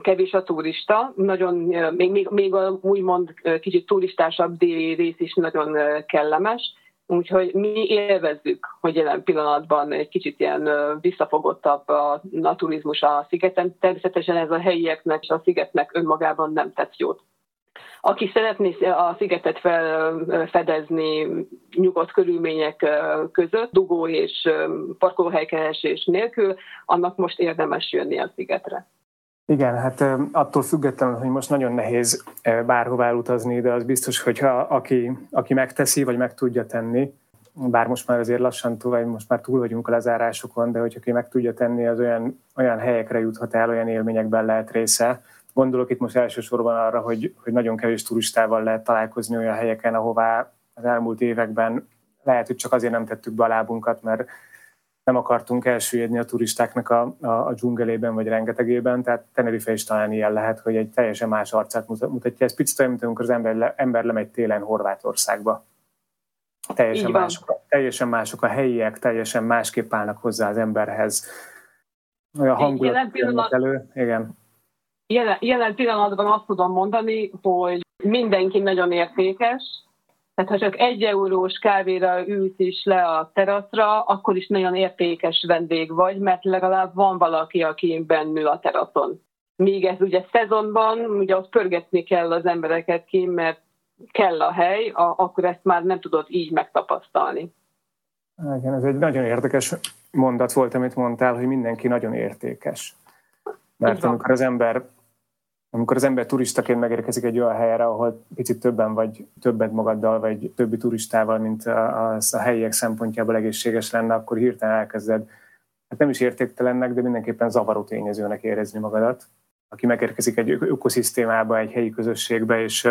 kevés a turista, nagyon, még, még, még a úgymond kicsit turistásabb déli rész is nagyon kellemes, úgyhogy mi élvezzük, hogy jelen pillanatban egy kicsit ilyen visszafogottabb a, a turizmus a szigeten. Természetesen ez a helyieknek és a szigetnek önmagában nem tesz jót. Aki szeretné a szigetet felfedezni nyugodt körülmények között, dugó és parkolóhelykeresés nélkül, annak most érdemes jönni a szigetre. Igen, hát attól függetlenül, hogy most nagyon nehéz bárhová utazni, de az biztos, hogyha aki, aki megteszi, vagy meg tudja tenni, bár most már azért lassan túl, vagy most már túl vagyunk a lezárásokon, de hogyha aki meg tudja tenni, az olyan, olyan helyekre juthat el, olyan élményekben lehet része. Gondolok itt most elsősorban arra, hogy, hogy nagyon kevés turistával lehet találkozni olyan helyeken, ahová az elmúlt években lehet, hogy csak azért nem tettük be a lábunkat, mert nem akartunk elsüllyedni a turistáknak a, a, a dzsungelében vagy rengetegében, tehát Tenerife is talán ilyen lehet, hogy egy teljesen más arcát mutatja. Ez picit olyan, mint amikor az ember, le, ember lemegy télen Horvátországba. Teljesen mások, teljesen mások a helyiek, teljesen másképp állnak hozzá az emberhez. Olyan hangulat jelen pillanat, elő. Igen. Jelen, jelen pillanatban azt tudom mondani, hogy mindenki nagyon értékes, tehát ha csak egy eurós kávéra ülsz is le a teraszra, akkor is nagyon értékes vendég vagy, mert legalább van valaki, aki bennül a teraszon. Míg ez ugye szezonban, ugye ott pörgetni kell az embereket ki, mert kell a hely, a, akkor ezt már nem tudod így megtapasztalni. Igen, ez egy nagyon érdekes mondat volt, amit mondtál, hogy mindenki nagyon értékes. Mert amikor az ember amikor az ember turistaként megérkezik egy olyan helyre, ahol picit többen vagy többet magaddal, vagy többi turistával, mint az a helyiek szempontjából egészséges lenne, akkor hirtelen elkezded, hát nem is értéktelennek, de mindenképpen zavaró tényezőnek érezni magadat. Aki megérkezik egy ökoszisztémába, egy helyi közösségbe, és,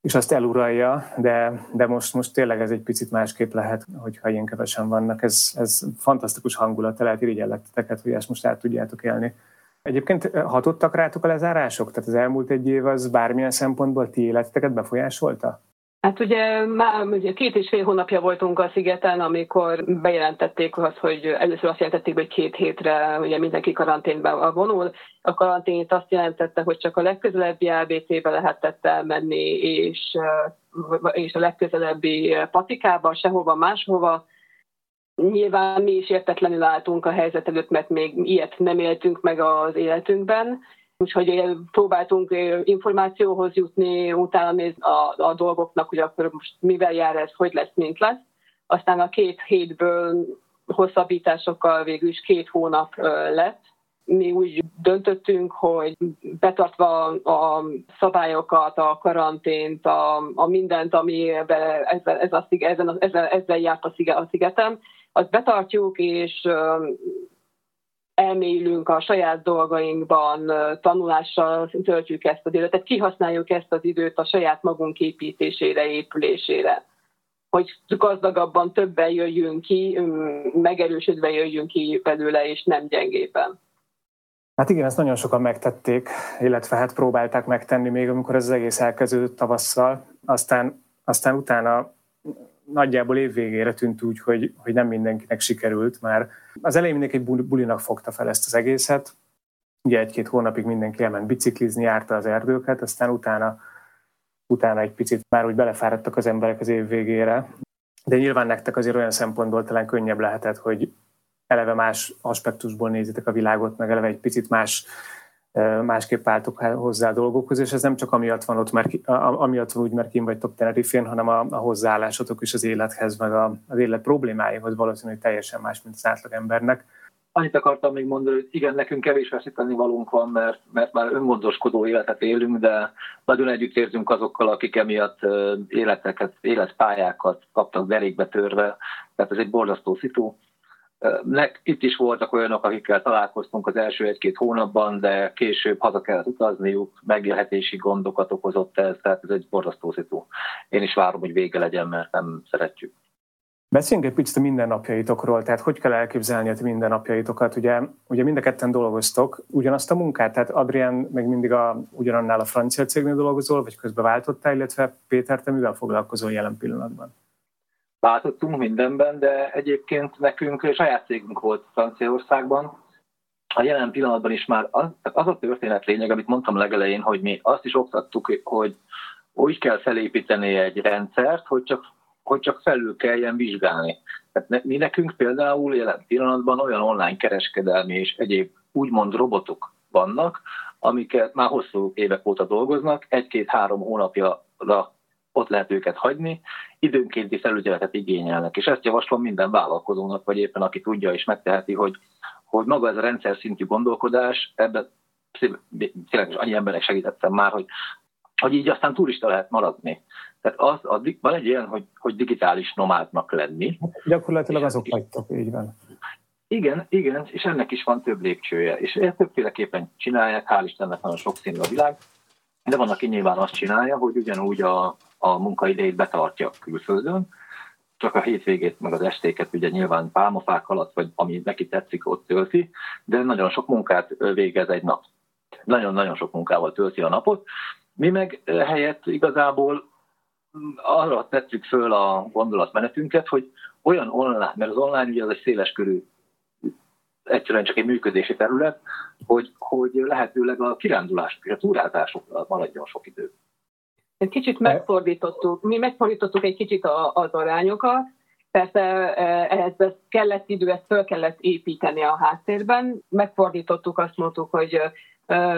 és azt eluralja, de, de most, most tényleg ez egy picit másképp lehet, hogyha ilyen kevesen vannak. Ez, ez fantasztikus hangulat, lehet irigyelleteteket, hogy ezt most át tudjátok élni. Egyébként hatottak rátok a lezárások? Tehát az elmúlt egy év az bármilyen szempontból ti életeteket befolyásolta? Hát ugye már ugye két és fél hónapja voltunk a szigeten, amikor bejelentették azt, hogy először azt jelentették, hogy két hétre ugye mindenki karanténba vonul. A karantén azt jelentette, hogy csak a legközelebbi ABC-be lehetett elmenni, és, és a legközelebbi patikába, sehova máshova Nyilván mi is értetlenül álltunk a helyzet előtt, mert még ilyet nem éltünk meg az életünkben. Úgyhogy próbáltunk információhoz jutni, utána nézni a, a dolgoknak, hogy akkor most mivel jár ez, hogy lesz, mint lesz. Aztán a két hétből hosszabbításokkal végül is két hónap lett. Mi úgy döntöttünk, hogy betartva a szabályokat, a karantént, a, a mindent, ami ezzel, ez a, ezzel, ezzel járt a, sziget, a szigetem, azt betartjuk, és elmélyülünk a saját dolgainkban, tanulással töltjük ezt az tehát kihasználjuk ezt az időt a saját magunk építésére, épülésére hogy gazdagabban többen jöjjünk ki, megerősödve jöjjünk ki belőle, és nem gyengében. Hát igen, ezt nagyon sokan megtették, illetve hát próbálták megtenni még, amikor ez az egész elkezdődött tavasszal. Aztán, aztán utána nagyjából évvégére tűnt úgy, hogy, hogy nem mindenkinek sikerült, már az elején mindenki egy bulinak fogta fel ezt az egészet, ugye egy-két hónapig mindenki elment biciklizni, járta az erdőket, aztán utána, utána egy picit már úgy belefáradtak az emberek az év végére, de nyilván nektek azért olyan szempontból talán könnyebb lehetett, hogy eleve más aspektusból nézitek a világot, meg eleve egy picit más másképp álltok hozzá a dolgokhoz, és ez nem csak amiatt van ott, mert, amiatt van úgy, mert kim vagytok Tenerifén, hanem a, a hozzáállásotok is az élethez, meg a, az élet problémáihoz valószínűleg teljesen más, mint az átlag embernek. Annyit akartam még mondani, hogy igen, nekünk kevés veszíteni valunk van, mert, mert már öngondoskodó életet élünk, de nagyon együtt érzünk azokkal, akik emiatt életeket, életpályákat kaptak derékbe törve, tehát ez egy borzasztó szitu itt is voltak olyanok, akikkel találkoztunk az első egy-két hónapban, de később haza kellett utazniuk, megélhetési gondokat okozott ez, tehát ez egy borzasztó szitu. Én is várom, hogy vége legyen, mert nem szeretjük. Beszéljünk egy picit a mindennapjaitokról, tehát hogy kell elképzelni a mindennapjaitokat? Ugye, ugye mind a ketten dolgoztok ugyanazt a munkát, tehát Adrián meg mindig a, ugyanannál a francia cégnél dolgozol, vagy közben váltottál, illetve Péter, te mivel foglalkozol jelen pillanatban? Váltottunk mindenben, de egyébként nekünk saját cégünk volt Franciaországban. A jelen pillanatban is már az, az a történet lényeg, amit mondtam legelején, hogy mi azt is oktattuk, hogy úgy kell felépíteni egy rendszert, hogy csak, hogy csak felül kelljen vizsgálni. Tehát mi nekünk például jelen pillanatban olyan online kereskedelmi és egyéb úgymond robotok vannak, amiket már hosszú évek óta dolgoznak, egy-két-három hónapja ott lehet őket hagyni, időnkénti felügyeletet igényelnek. És ezt javaslom minden vállalkozónak, vagy éppen aki tudja és megteheti, hogy, hogy maga ez a rendszer szintű gondolkodás, ebben tényleg is annyi emberek segítettem már, hogy, hogy így aztán turista lehet maradni. Tehát az, az, van egy ilyen, hogy, hogy digitális nomádnak lenni. Gyakorlatilag azok vagytok, így van. Igen, igen, és ennek is van több lépcsője, és ezt többféleképpen csinálják, hál' Istennek nagyon sokszínű a világ, de van, aki nyilván azt csinálja, hogy ugyanúgy a, a munkaidejét betartja külföldön, csak a hétvégét, meg az estéket ugye nyilván pálmafák alatt, vagy ami neki tetszik, ott tölti, de nagyon sok munkát végez egy nap. Nagyon-nagyon sok munkával tölti a napot. Mi meg helyett igazából arra tettük föl a gondolatmenetünket, hogy olyan online, mert az online ugye az egy széles körű, egyszerűen csak egy működési terület, hogy, hogy lehetőleg a kirándulás és a túrázásokra maradjon sok idő. Kicsit megfordítottuk, mi megfordítottuk egy kicsit az arányokat, Persze e, ehhez kellett idő, ezt föl kellett építeni a háttérben. Megfordítottuk, azt mondtuk, hogy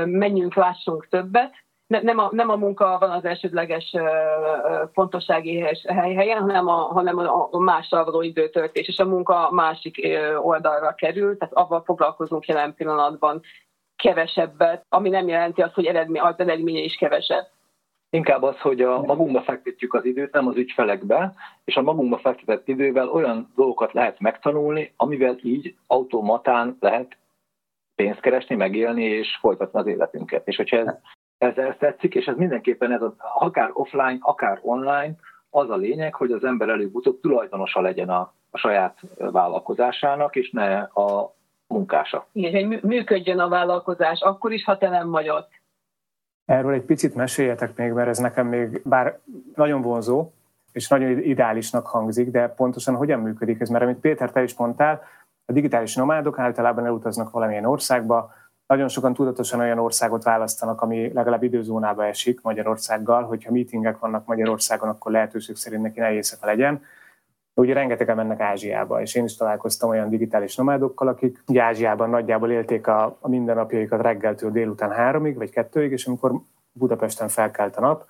menjünk, lássunk többet, nem a, nem a munka van az elsődleges fontossági helyen, hanem a, hanem a mással való időtöltés, és a munka másik oldalra kerül, tehát avval foglalkozunk jelen pillanatban kevesebbet, ami nem jelenti azt, hogy eredmény, az eredménye is kevesebb. Inkább az, hogy a magunkba fektetjük az időt, nem az ügyfelekbe, és a magunkba fektetett idővel olyan dolgokat lehet megtanulni, amivel így automatán lehet pénzt keresni, megélni és folytatni az életünket. És hogyha ez ez, ez tetszik, és ez mindenképpen ez az, akár offline, akár online, az a lényeg, hogy az ember előbb-utóbb tulajdonosa legyen a, a saját vállalkozásának, és ne a munkása. Igen, hogy működjön a vállalkozás, akkor is, ha te nem vagy ott. Erről egy picit meséljetek még, mert ez nekem még, bár nagyon vonzó, és nagyon ideálisnak hangzik, de pontosan hogyan működik ez? Mert amit Péter, te is mondtál, a digitális nomádok általában elutaznak valamilyen országba, nagyon sokan tudatosan olyan országot választanak, ami legalább időzónába esik Magyarországgal, hogyha meetingek vannak Magyarországon, akkor lehetőség szerint neki ne éjszaka legyen. Ugye rengetegen mennek Ázsiába, és én is találkoztam olyan digitális nomádokkal, akik ugye Ázsiában nagyjából élték a, a mindennapjaikat reggeltől délután háromig, vagy kettőig, és amikor Budapesten felkelt a nap,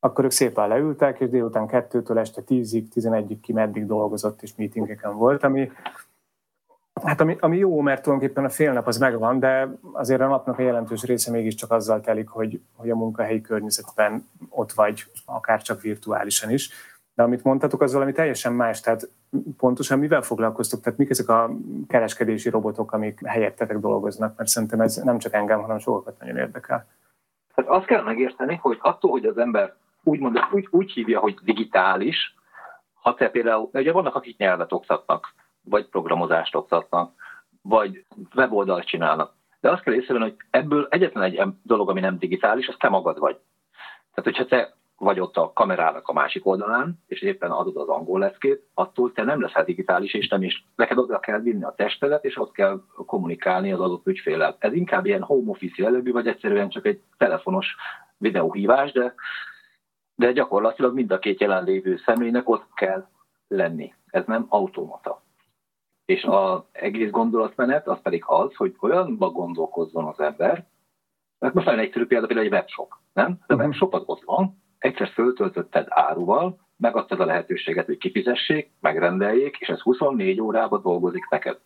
akkor ők szépen leültek, és délután kettőtől este tízig, tizenegyig ki meddig dolgozott, és meetingeken volt, ami Hát ami, ami jó, mert tulajdonképpen a fél nap az megvan, de azért a napnak a jelentős része mégiscsak azzal telik, hogy, hogy a munkahelyi környezetben ott vagy, akár csak virtuálisan is. De amit mondtatok, az valami teljesen más, tehát pontosan mivel foglalkoztok, tehát mik ezek a kereskedési robotok, amik helyettetek dolgoznak, mert szerintem ez nem csak engem, hanem sokakat nagyon érdekel. Hát azt kell megérteni, hogy attól, hogy az ember úgy, mondja, úgy, úgy hívja, hogy digitális, ha te például, ugye vannak, akik nyelvet oktatnak, vagy programozást oktatnak, vagy weboldalt csinálnak. De azt kell észrevenni, hogy ebből egyetlen egy dolog, ami nem digitális, az te magad vagy. Tehát, hogyha te vagy ott a kamerának a másik oldalán, és éppen adod az angol leckét, attól te nem leszel digitális, és nem is neked oda kell vinni a testedet, és ott kell kommunikálni az adott ügyfélel. Ez inkább ilyen home office jellegű, vagy egyszerűen csak egy telefonos videóhívás, de, de gyakorlatilag mind a két jelenlévő személynek ott kell lenni. Ez nem automata. És az egész gondolatmenet az pedig az, hogy olyanba gondolkozzon az ember, mert most nagyon egyszerű példa például egy webshop, nem? De a mhm. webshop az ott van, egyszer föltöltötted áruval, megadtad a lehetőséget, hogy kifizessék, megrendeljék, és ez 24 órában dolgozik neked.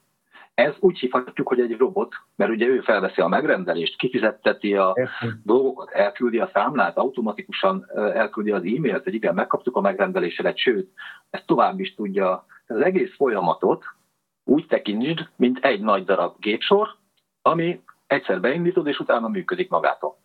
Ez úgy hívhatjuk, hogy egy robot, mert ugye ő felveszi a megrendelést, kifizetteti a dolgokat, elküldi a számlát, automatikusan elküldi az e-mailt, hogy igen, megkaptuk a megrendelésedet, sőt, ezt tovább is tudja. Az egész folyamatot úgy tekintsd, mint egy nagy darab gépsor, ami egyszer beindítod, és utána működik magától.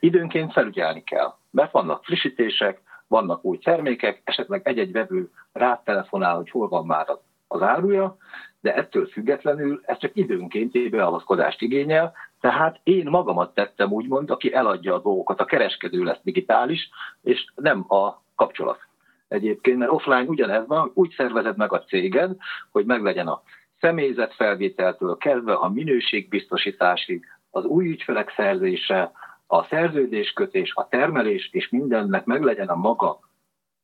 Időnként felügyelni kell, mert vannak frissítések, vannak új termékek, esetleg egy-egy vevő rátelefonál, hogy hol van már az áruja, de ettől függetlenül ez csak időnként beavatkozást igényel, tehát én magamat tettem úgymond, aki eladja a dolgokat, a kereskedő lesz digitális, és nem a kapcsolat egyébként, mert offline ugyanez van, úgy szervezed meg a céged, hogy meglegyen a személyzetfelvételtől kezdve a minőségbiztosításig, az új ügyfelek szerzése, a szerződéskötés, a termelés, és mindennek meglegyen a maga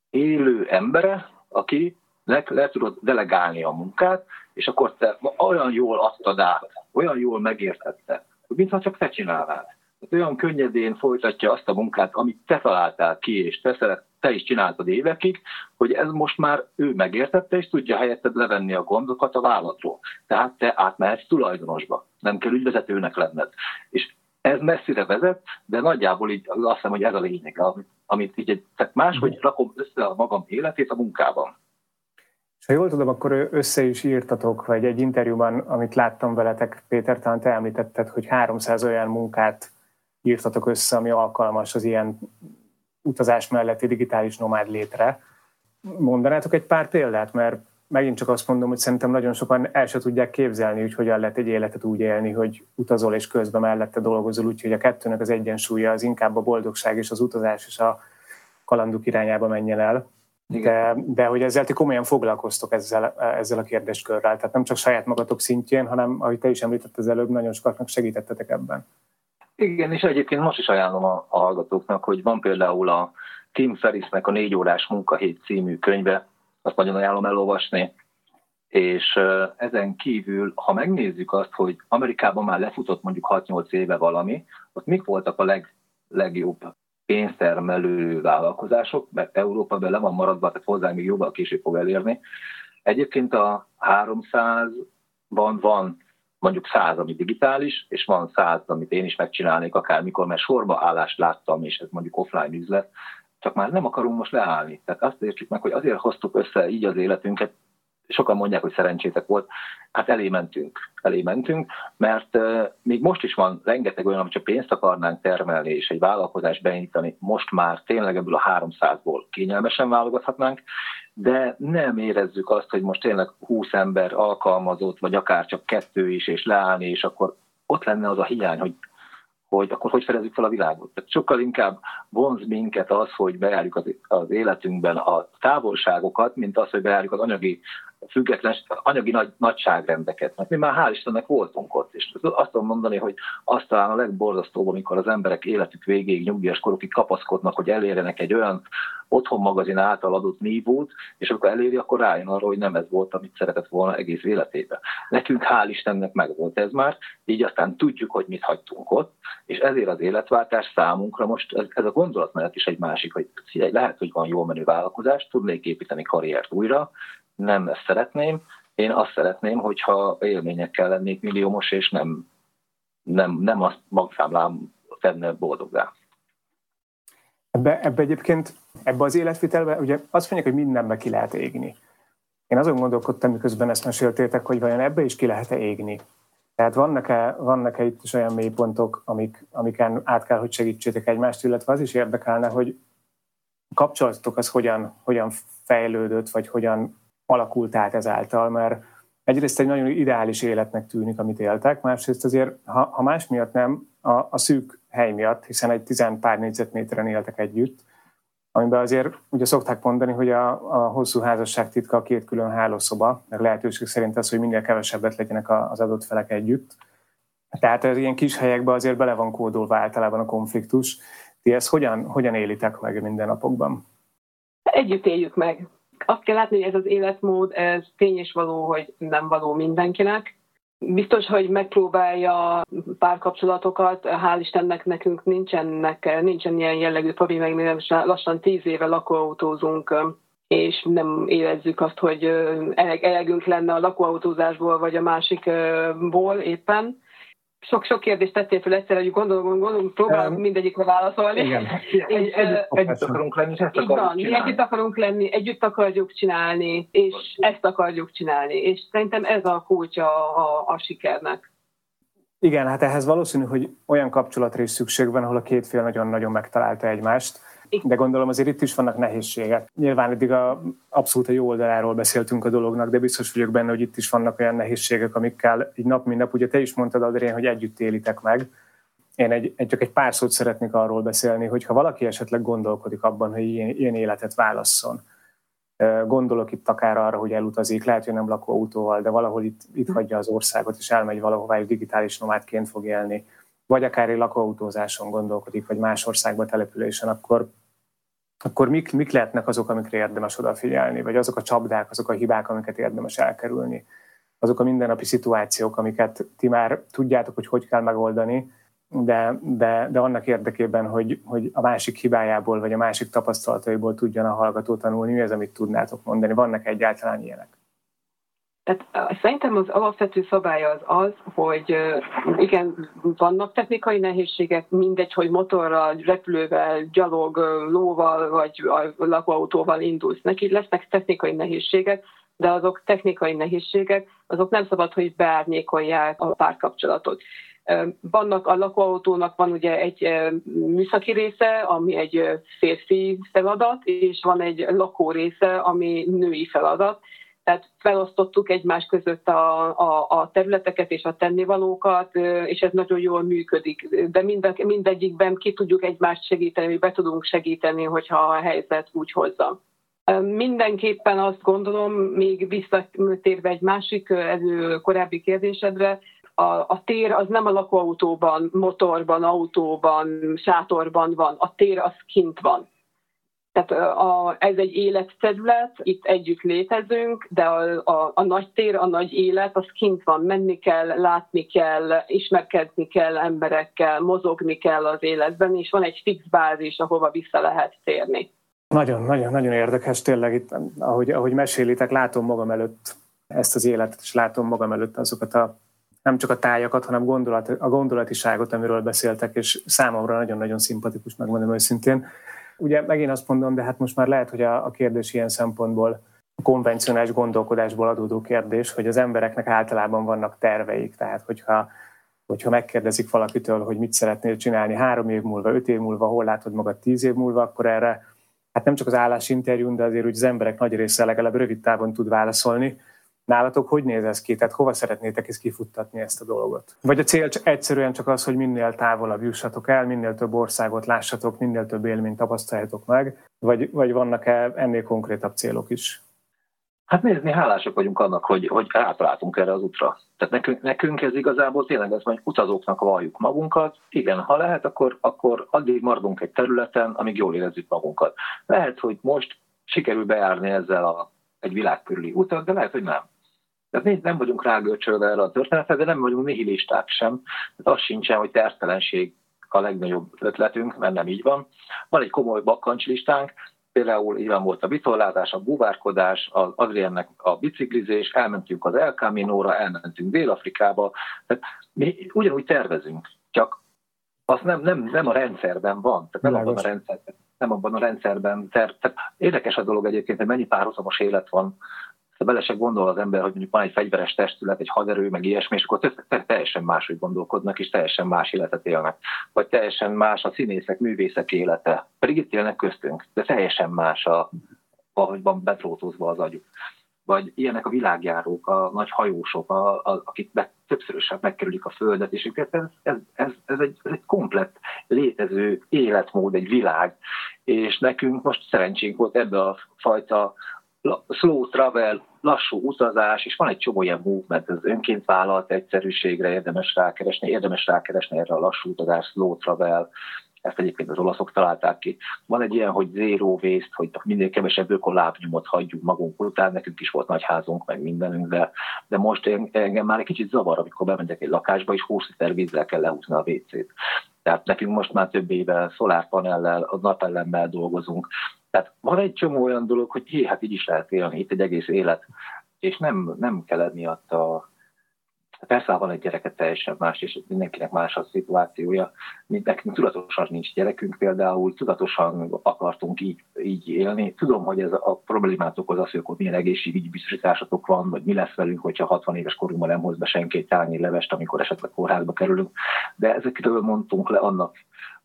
élő embere, aki le, le tudod delegálni a munkát, és akkor te olyan jól adtad át, olyan jól megértette, mintha csak te csinálnád. Olyan könnyedén folytatja azt a munkát, amit te találtál ki, és te szeret, te is csináltad évekig, hogy ez most már ő megértette, és tudja helyetted levenni a gondokat a vállalatról. Tehát te átmehetsz tulajdonosba, nem kell ügyvezetőnek lenned. És ez messzire vezet, de nagyjából így azt hiszem, hogy ez a lényeg, amit, amit így, tehát máshogy mhm. rakom össze a magam életét a munkában. És ha jól tudom, akkor össze is írtatok, vagy egy interjúban, amit láttam veletek, Péter, talán te említetted, hogy 300 olyan munkát írtatok össze, ami alkalmas az ilyen utazás melletti digitális nomád létre. Mondanátok egy pár példát, mert megint csak azt mondom, hogy szerintem nagyon sokan el se tudják képzelni, hogy hogyan lehet egy életet úgy élni, hogy utazol és közben mellette dolgozol, úgyhogy a kettőnek az egyensúlya az inkább a boldogság és az utazás és a kalanduk irányába menjen el. De, de hogy ezzel ti komolyan foglalkoztok ezzel, ezzel a kérdéskörrel. Tehát nem csak saját magatok szintjén, hanem, ahogy te is említetted az előbb, nagyon sokaknak segítettetek ebben. Igen, és egyébként most is ajánlom a, hallgatóknak, hogy van például a Tim Ferrisnek a négy órás munkahét című könyve, azt nagyon ajánlom elolvasni, és ezen kívül, ha megnézzük azt, hogy Amerikában már lefutott mondjuk 6-8 éve valami, ott mik voltak a leg, legjobb pénztermelő vállalkozások, mert Európa bele van maradva, tehát hozzá még jóval később fog elérni. Egyébként a 300-ban van mondjuk 100, ami digitális, és van 100, amit én is megcsinálnék akármikor, mert sorba állást láttam, és ez mondjuk offline üzlet, csak már nem akarunk most leállni. Tehát azt értsük meg, hogy azért hoztuk össze így az életünket, sokan mondják, hogy szerencsétek volt, hát elé mentünk, elé mentünk, mert még most is van rengeteg olyan, amit csak pénzt akarnánk termelni, és egy vállalkozást beindítani, most már tényleg ebből a 300-ból kényelmesen válogathatnánk, de nem érezzük azt, hogy most tényleg 20 ember alkalmazott, vagy akár csak kettő is, és leállni, és akkor ott lenne az a hiány, hogy hogy akkor hogy fedezzük fel a világot. Tehát sokkal inkább vonz minket az, hogy beálljuk az, az életünkben a távolságokat, mint az, hogy beálljuk az anyagi független anyagi nagy, nagyságrendeket. Mert mi már hál' Istennek voltunk ott, és azt tudom mondani, hogy azt talán a legborzasztóbb, amikor az emberek életük végéig nyugdíjas korokig kapaszkodnak, hogy elérjenek egy olyan otthon magazin által adott nívót, és akkor eléri, akkor rájön arra, hogy nem ez volt, amit szeretett volna egész életében. Nekünk hál' Istennek meg volt ez már, így aztán tudjuk, hogy mit hagytunk ott, és ezért az életváltás számunkra most ez, ez a gondolatmenet is egy másik, hogy lehet, hogy van jó menő vállalkozás, tudnék építeni karriert újra, nem ezt szeretném. Én azt szeretném, hogyha élményekkel lennék milliómos, és nem, nem, nem azt magszámlám tenne boldoggá. Ebbe, ebbe egyébként, ebbe az életvitelbe, ugye azt mondják, hogy mindenbe ki lehet égni. Én azon gondolkodtam, miközben ezt meséltétek, hogy vajon ebbe is ki lehet-e égni. Tehát vannak-e, vannak-e itt is olyan mélypontok, amik, amiken át kell, hogy segítsétek egymást, illetve az is érdekelne, hogy a kapcsolatok az hogyan, hogyan fejlődött, vagy hogyan alakult át ezáltal, mert egyrészt egy nagyon ideális életnek tűnik, amit éltek, másrészt azért, ha, ha más miatt nem, a, a szűk hely miatt, hiszen egy tizen pár négyzetméteren éltek együtt, amiben azért ugye szokták mondani, hogy a, a hosszú házasság titka a két külön hálószoba, meg lehetőség szerint az, hogy minél kevesebbet legyenek az adott felek együtt. Tehát ez ilyen kis helyekben azért bele van kódolva általában a konfliktus. Ti ezt hogyan, hogyan élitek meg minden napokban? Együtt éljük meg azt kell látni, hogy ez az életmód, ez tény és való, hogy nem való mindenkinek. Biztos, hogy megpróbálja párkapcsolatokat, hál' Istennek nekünk nincsenek, nincsen ilyen jellegű problémáink, lassan tíz éve lakóautózunk, és nem érezzük azt, hogy elegünk lenne a lakóautózásból, vagy a másikból éppen sok-sok kérdést tettél fel egyszerre, hogy gondolom, gondolom próbálunk um, mindegyikre válaszolni. Igen. és, együtt, együtt akarunk lenni, és ezt akarjuk van, csinálni. Együtt akarunk lenni, együtt akarjuk csinálni, és ezt akarjuk csinálni. És szerintem ez a kulcsa a, a, a sikernek. Igen, hát ehhez valószínű, hogy olyan kapcsolatra is szükség van, ahol a két fél nagyon-nagyon megtalálta egymást de gondolom azért itt is vannak nehézségek. Nyilván eddig a, abszolút a jó oldaláról beszéltünk a dolognak, de biztos vagyok benne, hogy itt is vannak olyan nehézségek, amikkel így nap mint nap, ugye te is mondtad, Adrien, hogy együtt élitek meg. Én egy, egy, csak egy pár szót szeretnék arról beszélni, hogy ha valaki esetleg gondolkodik abban, hogy ilyen, ilyen életet válasszon, Gondolok itt akár arra, hogy elutazik, lehet, hogy nem lakóautóval, de valahol itt, itt hagyja az országot, és elmegy valahová, és digitális nomádként fog élni vagy akár egy lakóautózáson gondolkodik, vagy más országba településen, akkor, akkor mik, mik lehetnek azok, amikre érdemes odafigyelni, vagy azok a csapdák, azok a hibák, amiket érdemes elkerülni, azok a mindennapi szituációk, amiket ti már tudjátok, hogy hogy kell megoldani, de, de, de annak érdekében, hogy, hogy a másik hibájából, vagy a másik tapasztalataiból tudjon a hallgató tanulni, mi az, amit tudnátok mondani? Vannak egyáltalán ilyenek? Tehát szerintem az alapvető szabály az az, hogy igen, vannak technikai nehézségek, mindegy, hogy motorral, repülővel, gyalog, lóval vagy lakóautóval indulsz neki, lesznek technikai nehézségek, de azok technikai nehézségek, azok nem szabad, hogy beárnyékolják a párkapcsolatot. Vannak a lakóautónak van ugye egy műszaki része, ami egy férfi feladat, és van egy lakó része, ami női feladat Tehát felosztottuk egymás között a, a, a területeket és a tennivalókat, és ez nagyon jól működik. De mind, mindegyikben ki tudjuk egymást segíteni, vagy be tudunk segíteni, hogyha a helyzet úgy hozza. Mindenképpen azt gondolom, még visszatérve egy másik elő korábbi kérdésedre, a, a tér az nem a lakóautóban, motorban, autóban, sátorban van, a tér az kint van. Tehát a, ez egy életterület, itt együtt létezünk, de a, a, a nagy tér, a nagy élet, az kint van, menni kell, látni kell, ismerkedni kell emberekkel, mozogni kell az életben, és van egy fix bázis, ahova vissza lehet térni. Nagyon, nagyon, nagyon érdekes tényleg itt, ahogy, ahogy mesélitek, látom magam előtt ezt az életet, és látom magam előtt azokat a nem csak a tájakat, hanem gondolat, a gondolatiságot, amiről beszéltek, és számomra nagyon-nagyon szimpatikus, megmondom őszintén. Ugye megint azt mondom, de hát most már lehet, hogy a, a kérdés ilyen szempontból a konvencionális gondolkodásból adódó kérdés, hogy az embereknek általában vannak terveik. Tehát, hogyha, hogyha megkérdezik valakitől, hogy mit szeretnél csinálni három év múlva, öt év múlva, hol látod magad tíz év múlva, akkor erre hát nem csak az állásinterjún, de azért úgy az emberek nagy része legalább rövid távon tud válaszolni. Nálatok hogy néz ez ki? Tehát hova szeretnétek ezt kifuttatni ezt a dolgot? Vagy a cél egyszerűen csak az, hogy minél távolabb jussatok el, minél több országot lássatok, minél több élményt tapasztaljatok meg, vagy, vagy vannak-e ennél konkrétabb célok is? Hát nézd, mi hálások vagyunk annak, hogy, hogy átaláltunk erre az útra. Tehát nekünk, nekünk ez igazából tényleg az, hogy utazóknak valljuk magunkat. Igen, ha lehet, akkor, akkor addig maradunk egy területen, amíg jól érezzük magunkat. Lehet, hogy most sikerül bejárni ezzel a, egy világkörüli utat, de lehet, hogy nem. Tehát nem vagyunk rágörcsölve erre a történetre, de nem vagyunk nihilisták sem. Tehát az sincsen, hogy tertelenség a legnagyobb ötletünk, mert nem így van. Van egy komoly bakkancslistánk, például ilyen volt a vitorlázás, a búvárkodás, az Adriennek a biciklizés, elmentünk az El Camino-ra, elmentünk Dél-Afrikába, tehát mi ugyanúgy tervezünk, csak az nem, nem, nem a rendszerben van, tehát nem abban a rendszerben, nem abban a rendszerben. Tehát érdekes a dolog egyébként, hogy mennyi párhuzamos élet van bele se gondol az ember, hogy mondjuk van egy fegyveres testület, egy haderő, meg ilyesmi, és akkor teljesen máshogy gondolkodnak, és teljesen más életet élnek. Vagy teljesen más a színészek, művészek élete. Pedig itt élnek köztünk, de teljesen más a, ahogy van betrótozva az agyuk. Vagy ilyenek a világjárók, a nagy hajósok, a, a, akik be, többszörösen megkerülik a Földet, és ez, ez, ez, ez, egy, ez egy komplett létező életmód, egy világ. És nekünk most szerencsénk volt ebbe a fajta slow travel, lassú utazás, és van egy csomó ilyen movement, ez önként vállalt egyszerűségre érdemes rákeresni, érdemes rákeresni erre a lassú utazás, slow travel, ezt egyébként az olaszok találták ki. Van egy ilyen, hogy zero waste, hogy minél kevesebb ökolábnyomot hagyjuk magunk után, nekünk is volt nagy házunk, meg mindenünk, de, de most engem már egy kicsit zavar, amikor bemegyek egy lakásba, és 20 liter vízzel kell lehúzni a WC-t. Tehát nekünk most már több éve szolárpanellel, napellemmel dolgozunk, tehát van egy csomó olyan dolog, hogy hé, hát így is lehet élni, itt egy egész élet, és nem, nem kell emiatt a, Persze, van egy gyereket teljesen más, és mindenkinek más a szituációja. Mint nekünk tudatosan nincs gyerekünk például, tudatosan akartunk így, így élni. Tudom, hogy ez a problémát okoz az, hogy milyen egészségügyi biztosításatok van, vagy mi lesz velünk, hogyha 60 éves korunkban nem hoz be senki egy tányi levest, amikor esetleg kórházba kerülünk. De ezekről mondtunk le annak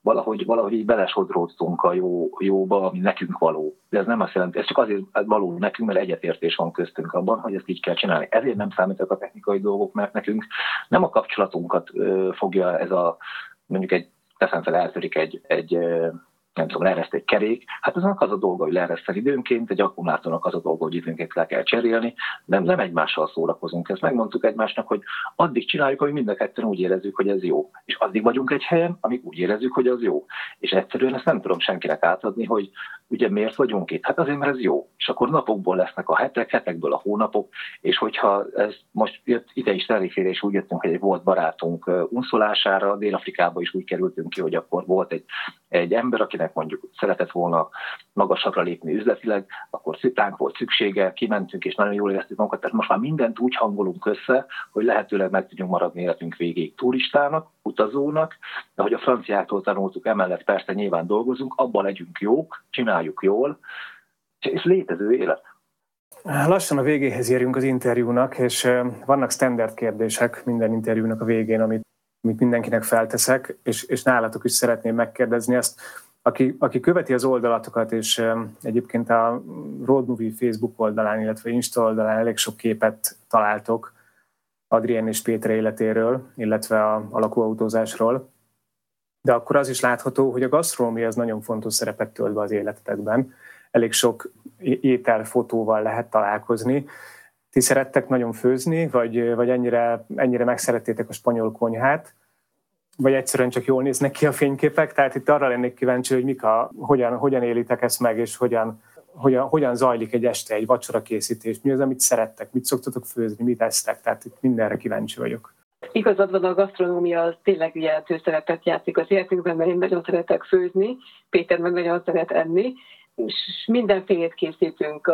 valahogy, valahogy így belesodródtunk a jó, jóba, ami nekünk való. De ez nem azt jelenti, ez csak azért való nekünk, mert egyetértés van köztünk abban, hogy ezt így kell csinálni. Ezért nem számítok a technikai dolgok, mert nekünk nem a kapcsolatunkat fogja ez a, mondjuk egy, teszem fel, eltörik egy, egy nem tudom, leereszt egy kerék, hát aznak az a dolga, hogy leereszteni időnként, egy akkumulátornak az a dolga, hogy időnként le kell cserélni, nem, nem egymással szórakozunk. Ezt megmondtuk egymásnak, hogy addig csináljuk, hogy mind a ketten úgy érezzük, hogy ez jó. És addig vagyunk egy helyen, amíg úgy érezzük, hogy az jó. És egyszerűen ezt nem tudom senkinek átadni, hogy ugye miért vagyunk itt? Hát azért, mert ez jó. És akkor napokból lesznek a hetek, hetekből a hónapok, és hogyha ez most jött ide is teléfére, és úgy jöttünk, hogy egy volt barátunk unszolására, Dél-Afrikába is úgy kerültünk ki, hogy akkor volt egy, egy ember, akinek mondjuk szeretett volna magasabbra lépni üzletileg, akkor szitánk volt szüksége, kimentünk, és nagyon jól éreztük magunkat, tehát most már mindent úgy hangolunk össze, hogy lehetőleg meg tudjunk maradni életünk végéig turistának, utazónak, de hogy a franciától tanultuk, emellett persze nyilván dolgozunk, abban legyünk jók, csináljuk jól, és létező élet. Lassan a végéhez érünk az interjúnak, és vannak standard kérdések minden interjúnak a végén, amit, amit mindenkinek felteszek, és, és nálatok is szeretném megkérdezni ezt. Aki, aki követi az oldalatokat, és egyébként a Road Movie Facebook oldalán, illetve Insta oldalán elég sok képet találtok Adrien és Péter életéről, illetve a, a lakóautózásról. De akkor az is látható, hogy a gasztronómia az nagyon fontos szerepet tölt be az életetekben. Elég sok ételfotóval lehet találkozni. Ti szerettek nagyon főzni, vagy, vagy ennyire, ennyire megszerettétek a spanyol konyhát, vagy egyszerűen csak jól néznek ki a fényképek. Tehát itt arra lennék kíváncsi, hogy mik a, hogyan, hogyan élitek ezt meg, és hogyan, hogyan, hogyan zajlik egy este, egy vacsora készítés, mi az, amit szerettek, mit szoktatok főzni, mit esztek, tehát itt mindenre kíváncsi vagyok. Igazad van, a gasztronómia az tényleg jelentős szerepet játszik az életünkben, mert én nagyon szeretek főzni, Péter meg nagyon szeret enni, és mindenfélét készítünk,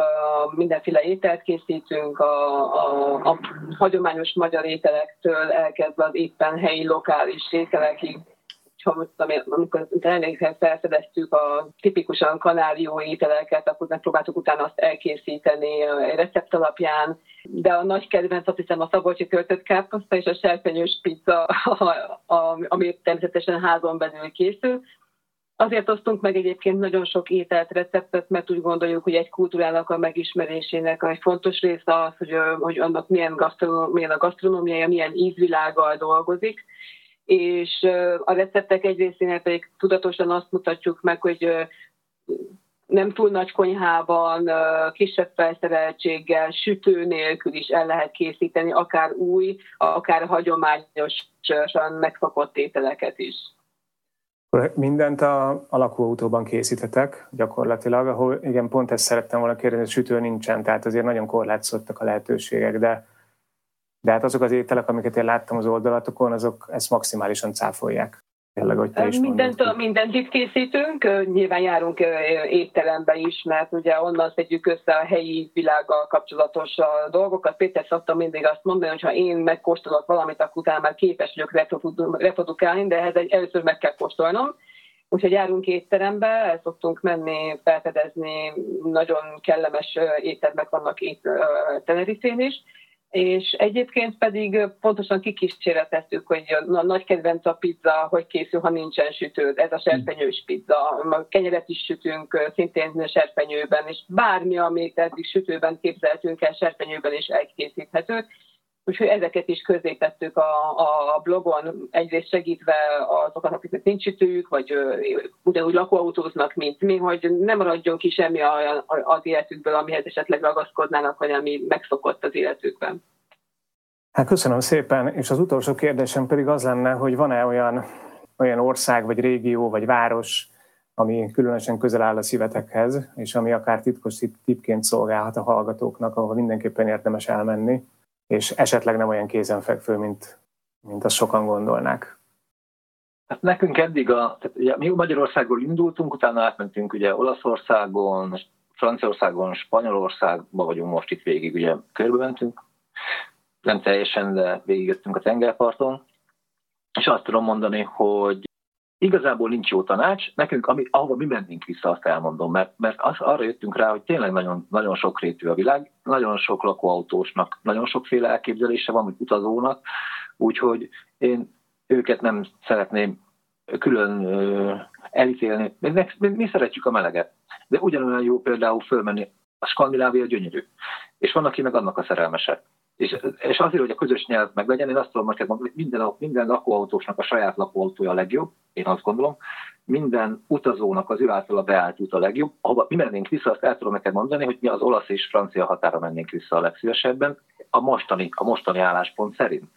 mindenféle ételt készítünk, a, a, a hagyományos magyar ételektől elkezdve az éppen helyi lokális ételekig, amikor emlékszem felfedeztük a tipikusan kanárió ételeket, akkor megpróbáltuk utána azt elkészíteni a recept alapján, de a nagy kedvenc azt hiszem a szabolcsi töltött káposzta és a serpenyős pizza, ami természetesen házon belül készül. Azért osztunk meg egyébként nagyon sok ételt, receptet, mert úgy gondoljuk, hogy egy kultúrának a megismerésének egy fontos része az, hogy, hogy annak milyen, milyen a gasztronómiája, milyen ízvilággal dolgozik, és a receptek egy részénél pedig tudatosan azt mutatjuk meg, hogy nem túl nagy konyhában, kisebb felszereltséggel, sütő nélkül is el lehet készíteni, akár új, akár hagyományosan megszokott ételeket is. Mindent a, a lakóautóban készítetek gyakorlatilag, ahol igen, pont ezt szerettem volna kérdezni, hogy sütő nincsen, tehát azért nagyon korlátozottak a lehetőségek, de de hát azok az ételek, amiket én láttam az oldalatokon, azok ezt maximálisan cáfolják. Tényleg, hogy te is mindent, mindent itt készítünk, nyilván járunk étterembe is, mert ugye onnan szedjük össze a helyi világgal kapcsolatos dolgokat. Péter szoktam mindig azt mondani, hogy ha én megkóstolok valamit, akkor utána már képes vagyok reprodukálni, de ehhez egy, először meg kell kóstolnom. Úgyhogy járunk étterembe, el szoktunk menni, felfedezni, nagyon kellemes éttermek vannak itt Tenerifén is, és egyébként pedig pontosan kikísérleteztük, hogy a nagy kedvenc a pizza, hogy készül, ha nincsen sütőd. Ez a serpenyős pizza. A kenyeret is sütünk szintén serpenyőben, és bármi, amit eddig sütőben képzeltünk el, serpenyőben is elkészíthető. Úgyhogy ezeket is tettük a, a blogon, egyrészt segítve azokat, akiknek nincs ütőjük, vagy ugyanúgy lakóautóznak, mint mi, hogy nem maradjon ki semmi az életükből, amihez esetleg ragaszkodnának, vagy ami megszokott az életükben. Hát köszönöm szépen, és az utolsó kérdésem pedig az lenne, hogy van-e olyan, olyan ország, vagy régió, vagy város, ami különösen közel áll a szívetekhez, és ami akár titkos tipként szolgálhat a hallgatóknak, ahol mindenképpen érdemes elmenni, és esetleg nem olyan kézenfekvő, mint, mint azt sokan gondolnák. Hát nekünk eddig, a, tehát ugye, mi Magyarországról indultunk, utána átmentünk ugye Olaszországon, Franciaországon, Spanyolországban vagyunk most itt végig, ugye körbementünk, nem teljesen, de végigjöttünk a tengerparton, és azt tudom mondani, hogy igazából nincs jó tanács, nekünk, ami, ahova mi mennénk vissza, azt elmondom, mert, mert az, arra jöttünk rá, hogy tényleg nagyon, nagyon sok rétű a világ, nagyon sok lakóautósnak, nagyon sokféle elképzelése van, hogy utazónak, úgyhogy én őket nem szeretném külön elítélni. Mi, mi, mi szeretjük a meleget, de ugyanolyan jó például fölmenni, a Skandinávia gyönyörű, és van, aki meg annak a szerelmese. És, és azért, hogy a közös nyelv meg legyen, én azt tudom neked mondani, hogy minden, minden lakóautósnak a saját lakóautója a legjobb, én azt gondolom, minden utazónak az ő által beállt út a legjobb. Ahova mi mennénk vissza, azt el tudom neked mondani, hogy mi az olasz és francia határa mennénk vissza a legszívesebben, a mostani, a mostani álláspont szerint.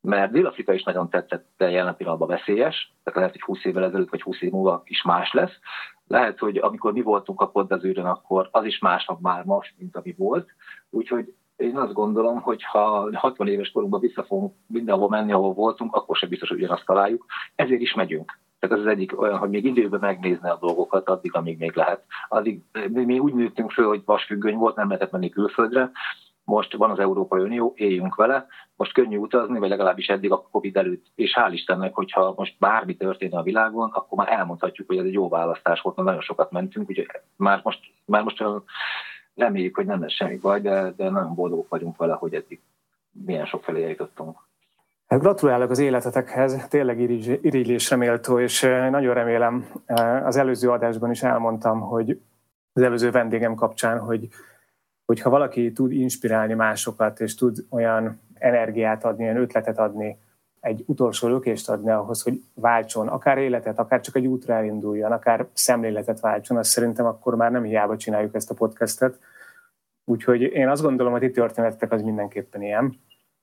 Mert Dél-Afrika is nagyon tetszett, de jelen pillanatban veszélyes, tehát lehet, hogy 20 évvel ezelőtt vagy 20 év múlva is más lesz. Lehet, hogy amikor mi voltunk a Kodazűrön, akkor az is másnak már most, mint ami volt. Úgyhogy én azt gondolom, hogy ha 60 éves korunkban vissza fogunk mindenhol menni, ahol voltunk, akkor sem biztos, hogy ugyanazt találjuk. Ezért is megyünk. Tehát ez az egyik olyan, hogy még időben megnézni a dolgokat, addig, amíg még lehet. Addig mi úgy nőttünk föl, hogy vasfüggöny volt, nem lehetett menni külföldre. Most van az Európai Unió, éljünk vele. Most könnyű utazni, vagy legalábbis eddig a Covid előtt. És hál' Istennek, hogyha most bármi történne a világon, akkor már elmondhatjuk, hogy ez egy jó választás volt, mert nagyon sokat mentünk, úgyhogy már most, már most reméljük, hogy nem lesz semmi baj, de, de nagyon boldogok vagyunk vele, hogy eddig milyen sok felé jutottunk. Hát gratulálok az életetekhez, tényleg irigylésre méltó, és nagyon remélem, az előző adásban is elmondtam, hogy az előző vendégem kapcsán, hogy, hogy ha valaki tud inspirálni másokat, és tud olyan energiát adni, olyan ötletet adni, egy utolsó lökést adni ahhoz, hogy váltson, akár életet, akár csak egy útra elinduljon, akár szemléletet váltson, azt szerintem akkor már nem hiába csináljuk ezt a podcastet. Úgyhogy én azt gondolom, hogy itt történetek az mindenképpen ilyen.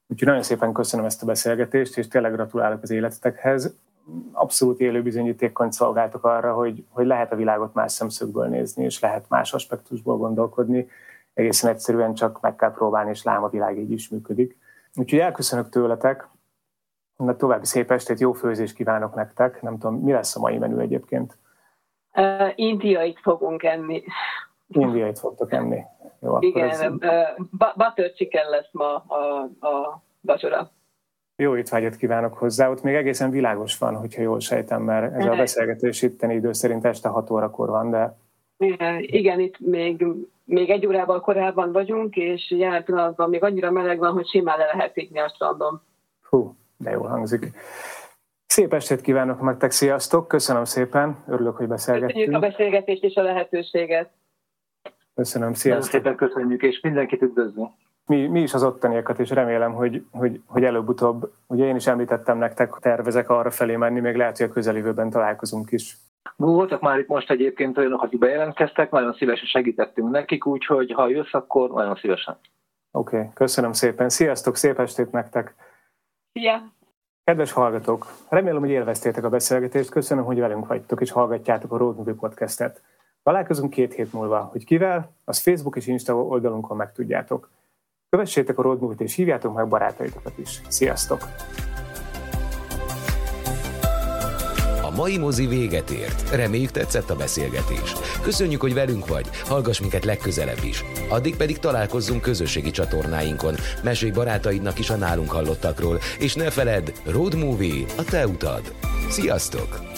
Úgyhogy nagyon szépen köszönöm ezt a beszélgetést, és tényleg gratulálok az életetekhez. Abszolút élő bizonyítékként szolgáltok arra, hogy, hogy lehet a világot más szemszögből nézni, és lehet más aspektusból gondolkodni. Egészen egyszerűen csak meg kell próbálni, és lám a világ így is működik. Úgyhogy elköszönök tőletek, Na, további szép estét, jó főzést kívánok nektek. Nem tudom, mi lesz a mai menü egyébként? Uh, indiait fogunk enni. Indiait fogtok enni. Jó, Igen, ez... uh, butter chicken lesz ma a, a vacsora. Jó étvágyat kívánok hozzá. Ott még egészen világos van, hogyha jól sejtem, mert ez a beszélgetés itteni idő szerint este 6 órakor van, de... Igen, itt még, még egy órával korábban vagyunk, és jelen pillanatban még annyira meleg van, hogy simán le lehet égni a strandon. Hú, de jól hangzik. Szép estét kívánok nektek, sziasztok! Köszönöm szépen, örülök, hogy beszélgettünk. Köszönjük a beszélgetést és a lehetőséget. Köszönöm, sziasztok! Nagyon szépen köszönjük, és mindenkit üdvözlünk. Mi, mi is az ottaniakat, és remélem, hogy, hogy, hogy előbb-utóbb, ugye én is említettem nektek, tervezek arra felé menni, még lehet, hogy a közeljövőben találkozunk is. Voltak már itt most egyébként olyanok, akik bejelentkeztek, nagyon szívesen segítettünk nekik, úgyhogy ha jössz, akkor nagyon szívesen. Oké, okay, köszönöm szépen. Sziasztok, szép estét nektek! Szia! Kedves hallgatók, remélem, hogy élveztétek a beszélgetést, köszönöm, hogy velünk vagytok és hallgatjátok a Road Movie Podcastet. Találkozunk két hét múlva, hogy kivel, az Facebook és Insta oldalunkon megtudjátok. Kövessétek a Road Movie-t és hívjátok meg barátaitokat is. Sziasztok! Mai mozi véget ért. Reméljük tetszett a beszélgetés. Köszönjük, hogy velünk vagy, hallgass minket legközelebb is. Addig pedig találkozzunk közösségi csatornáinkon, mesélj barátaidnak is a nálunk hallottakról, és ne feledd, Road Movie a te utad. Sziasztok!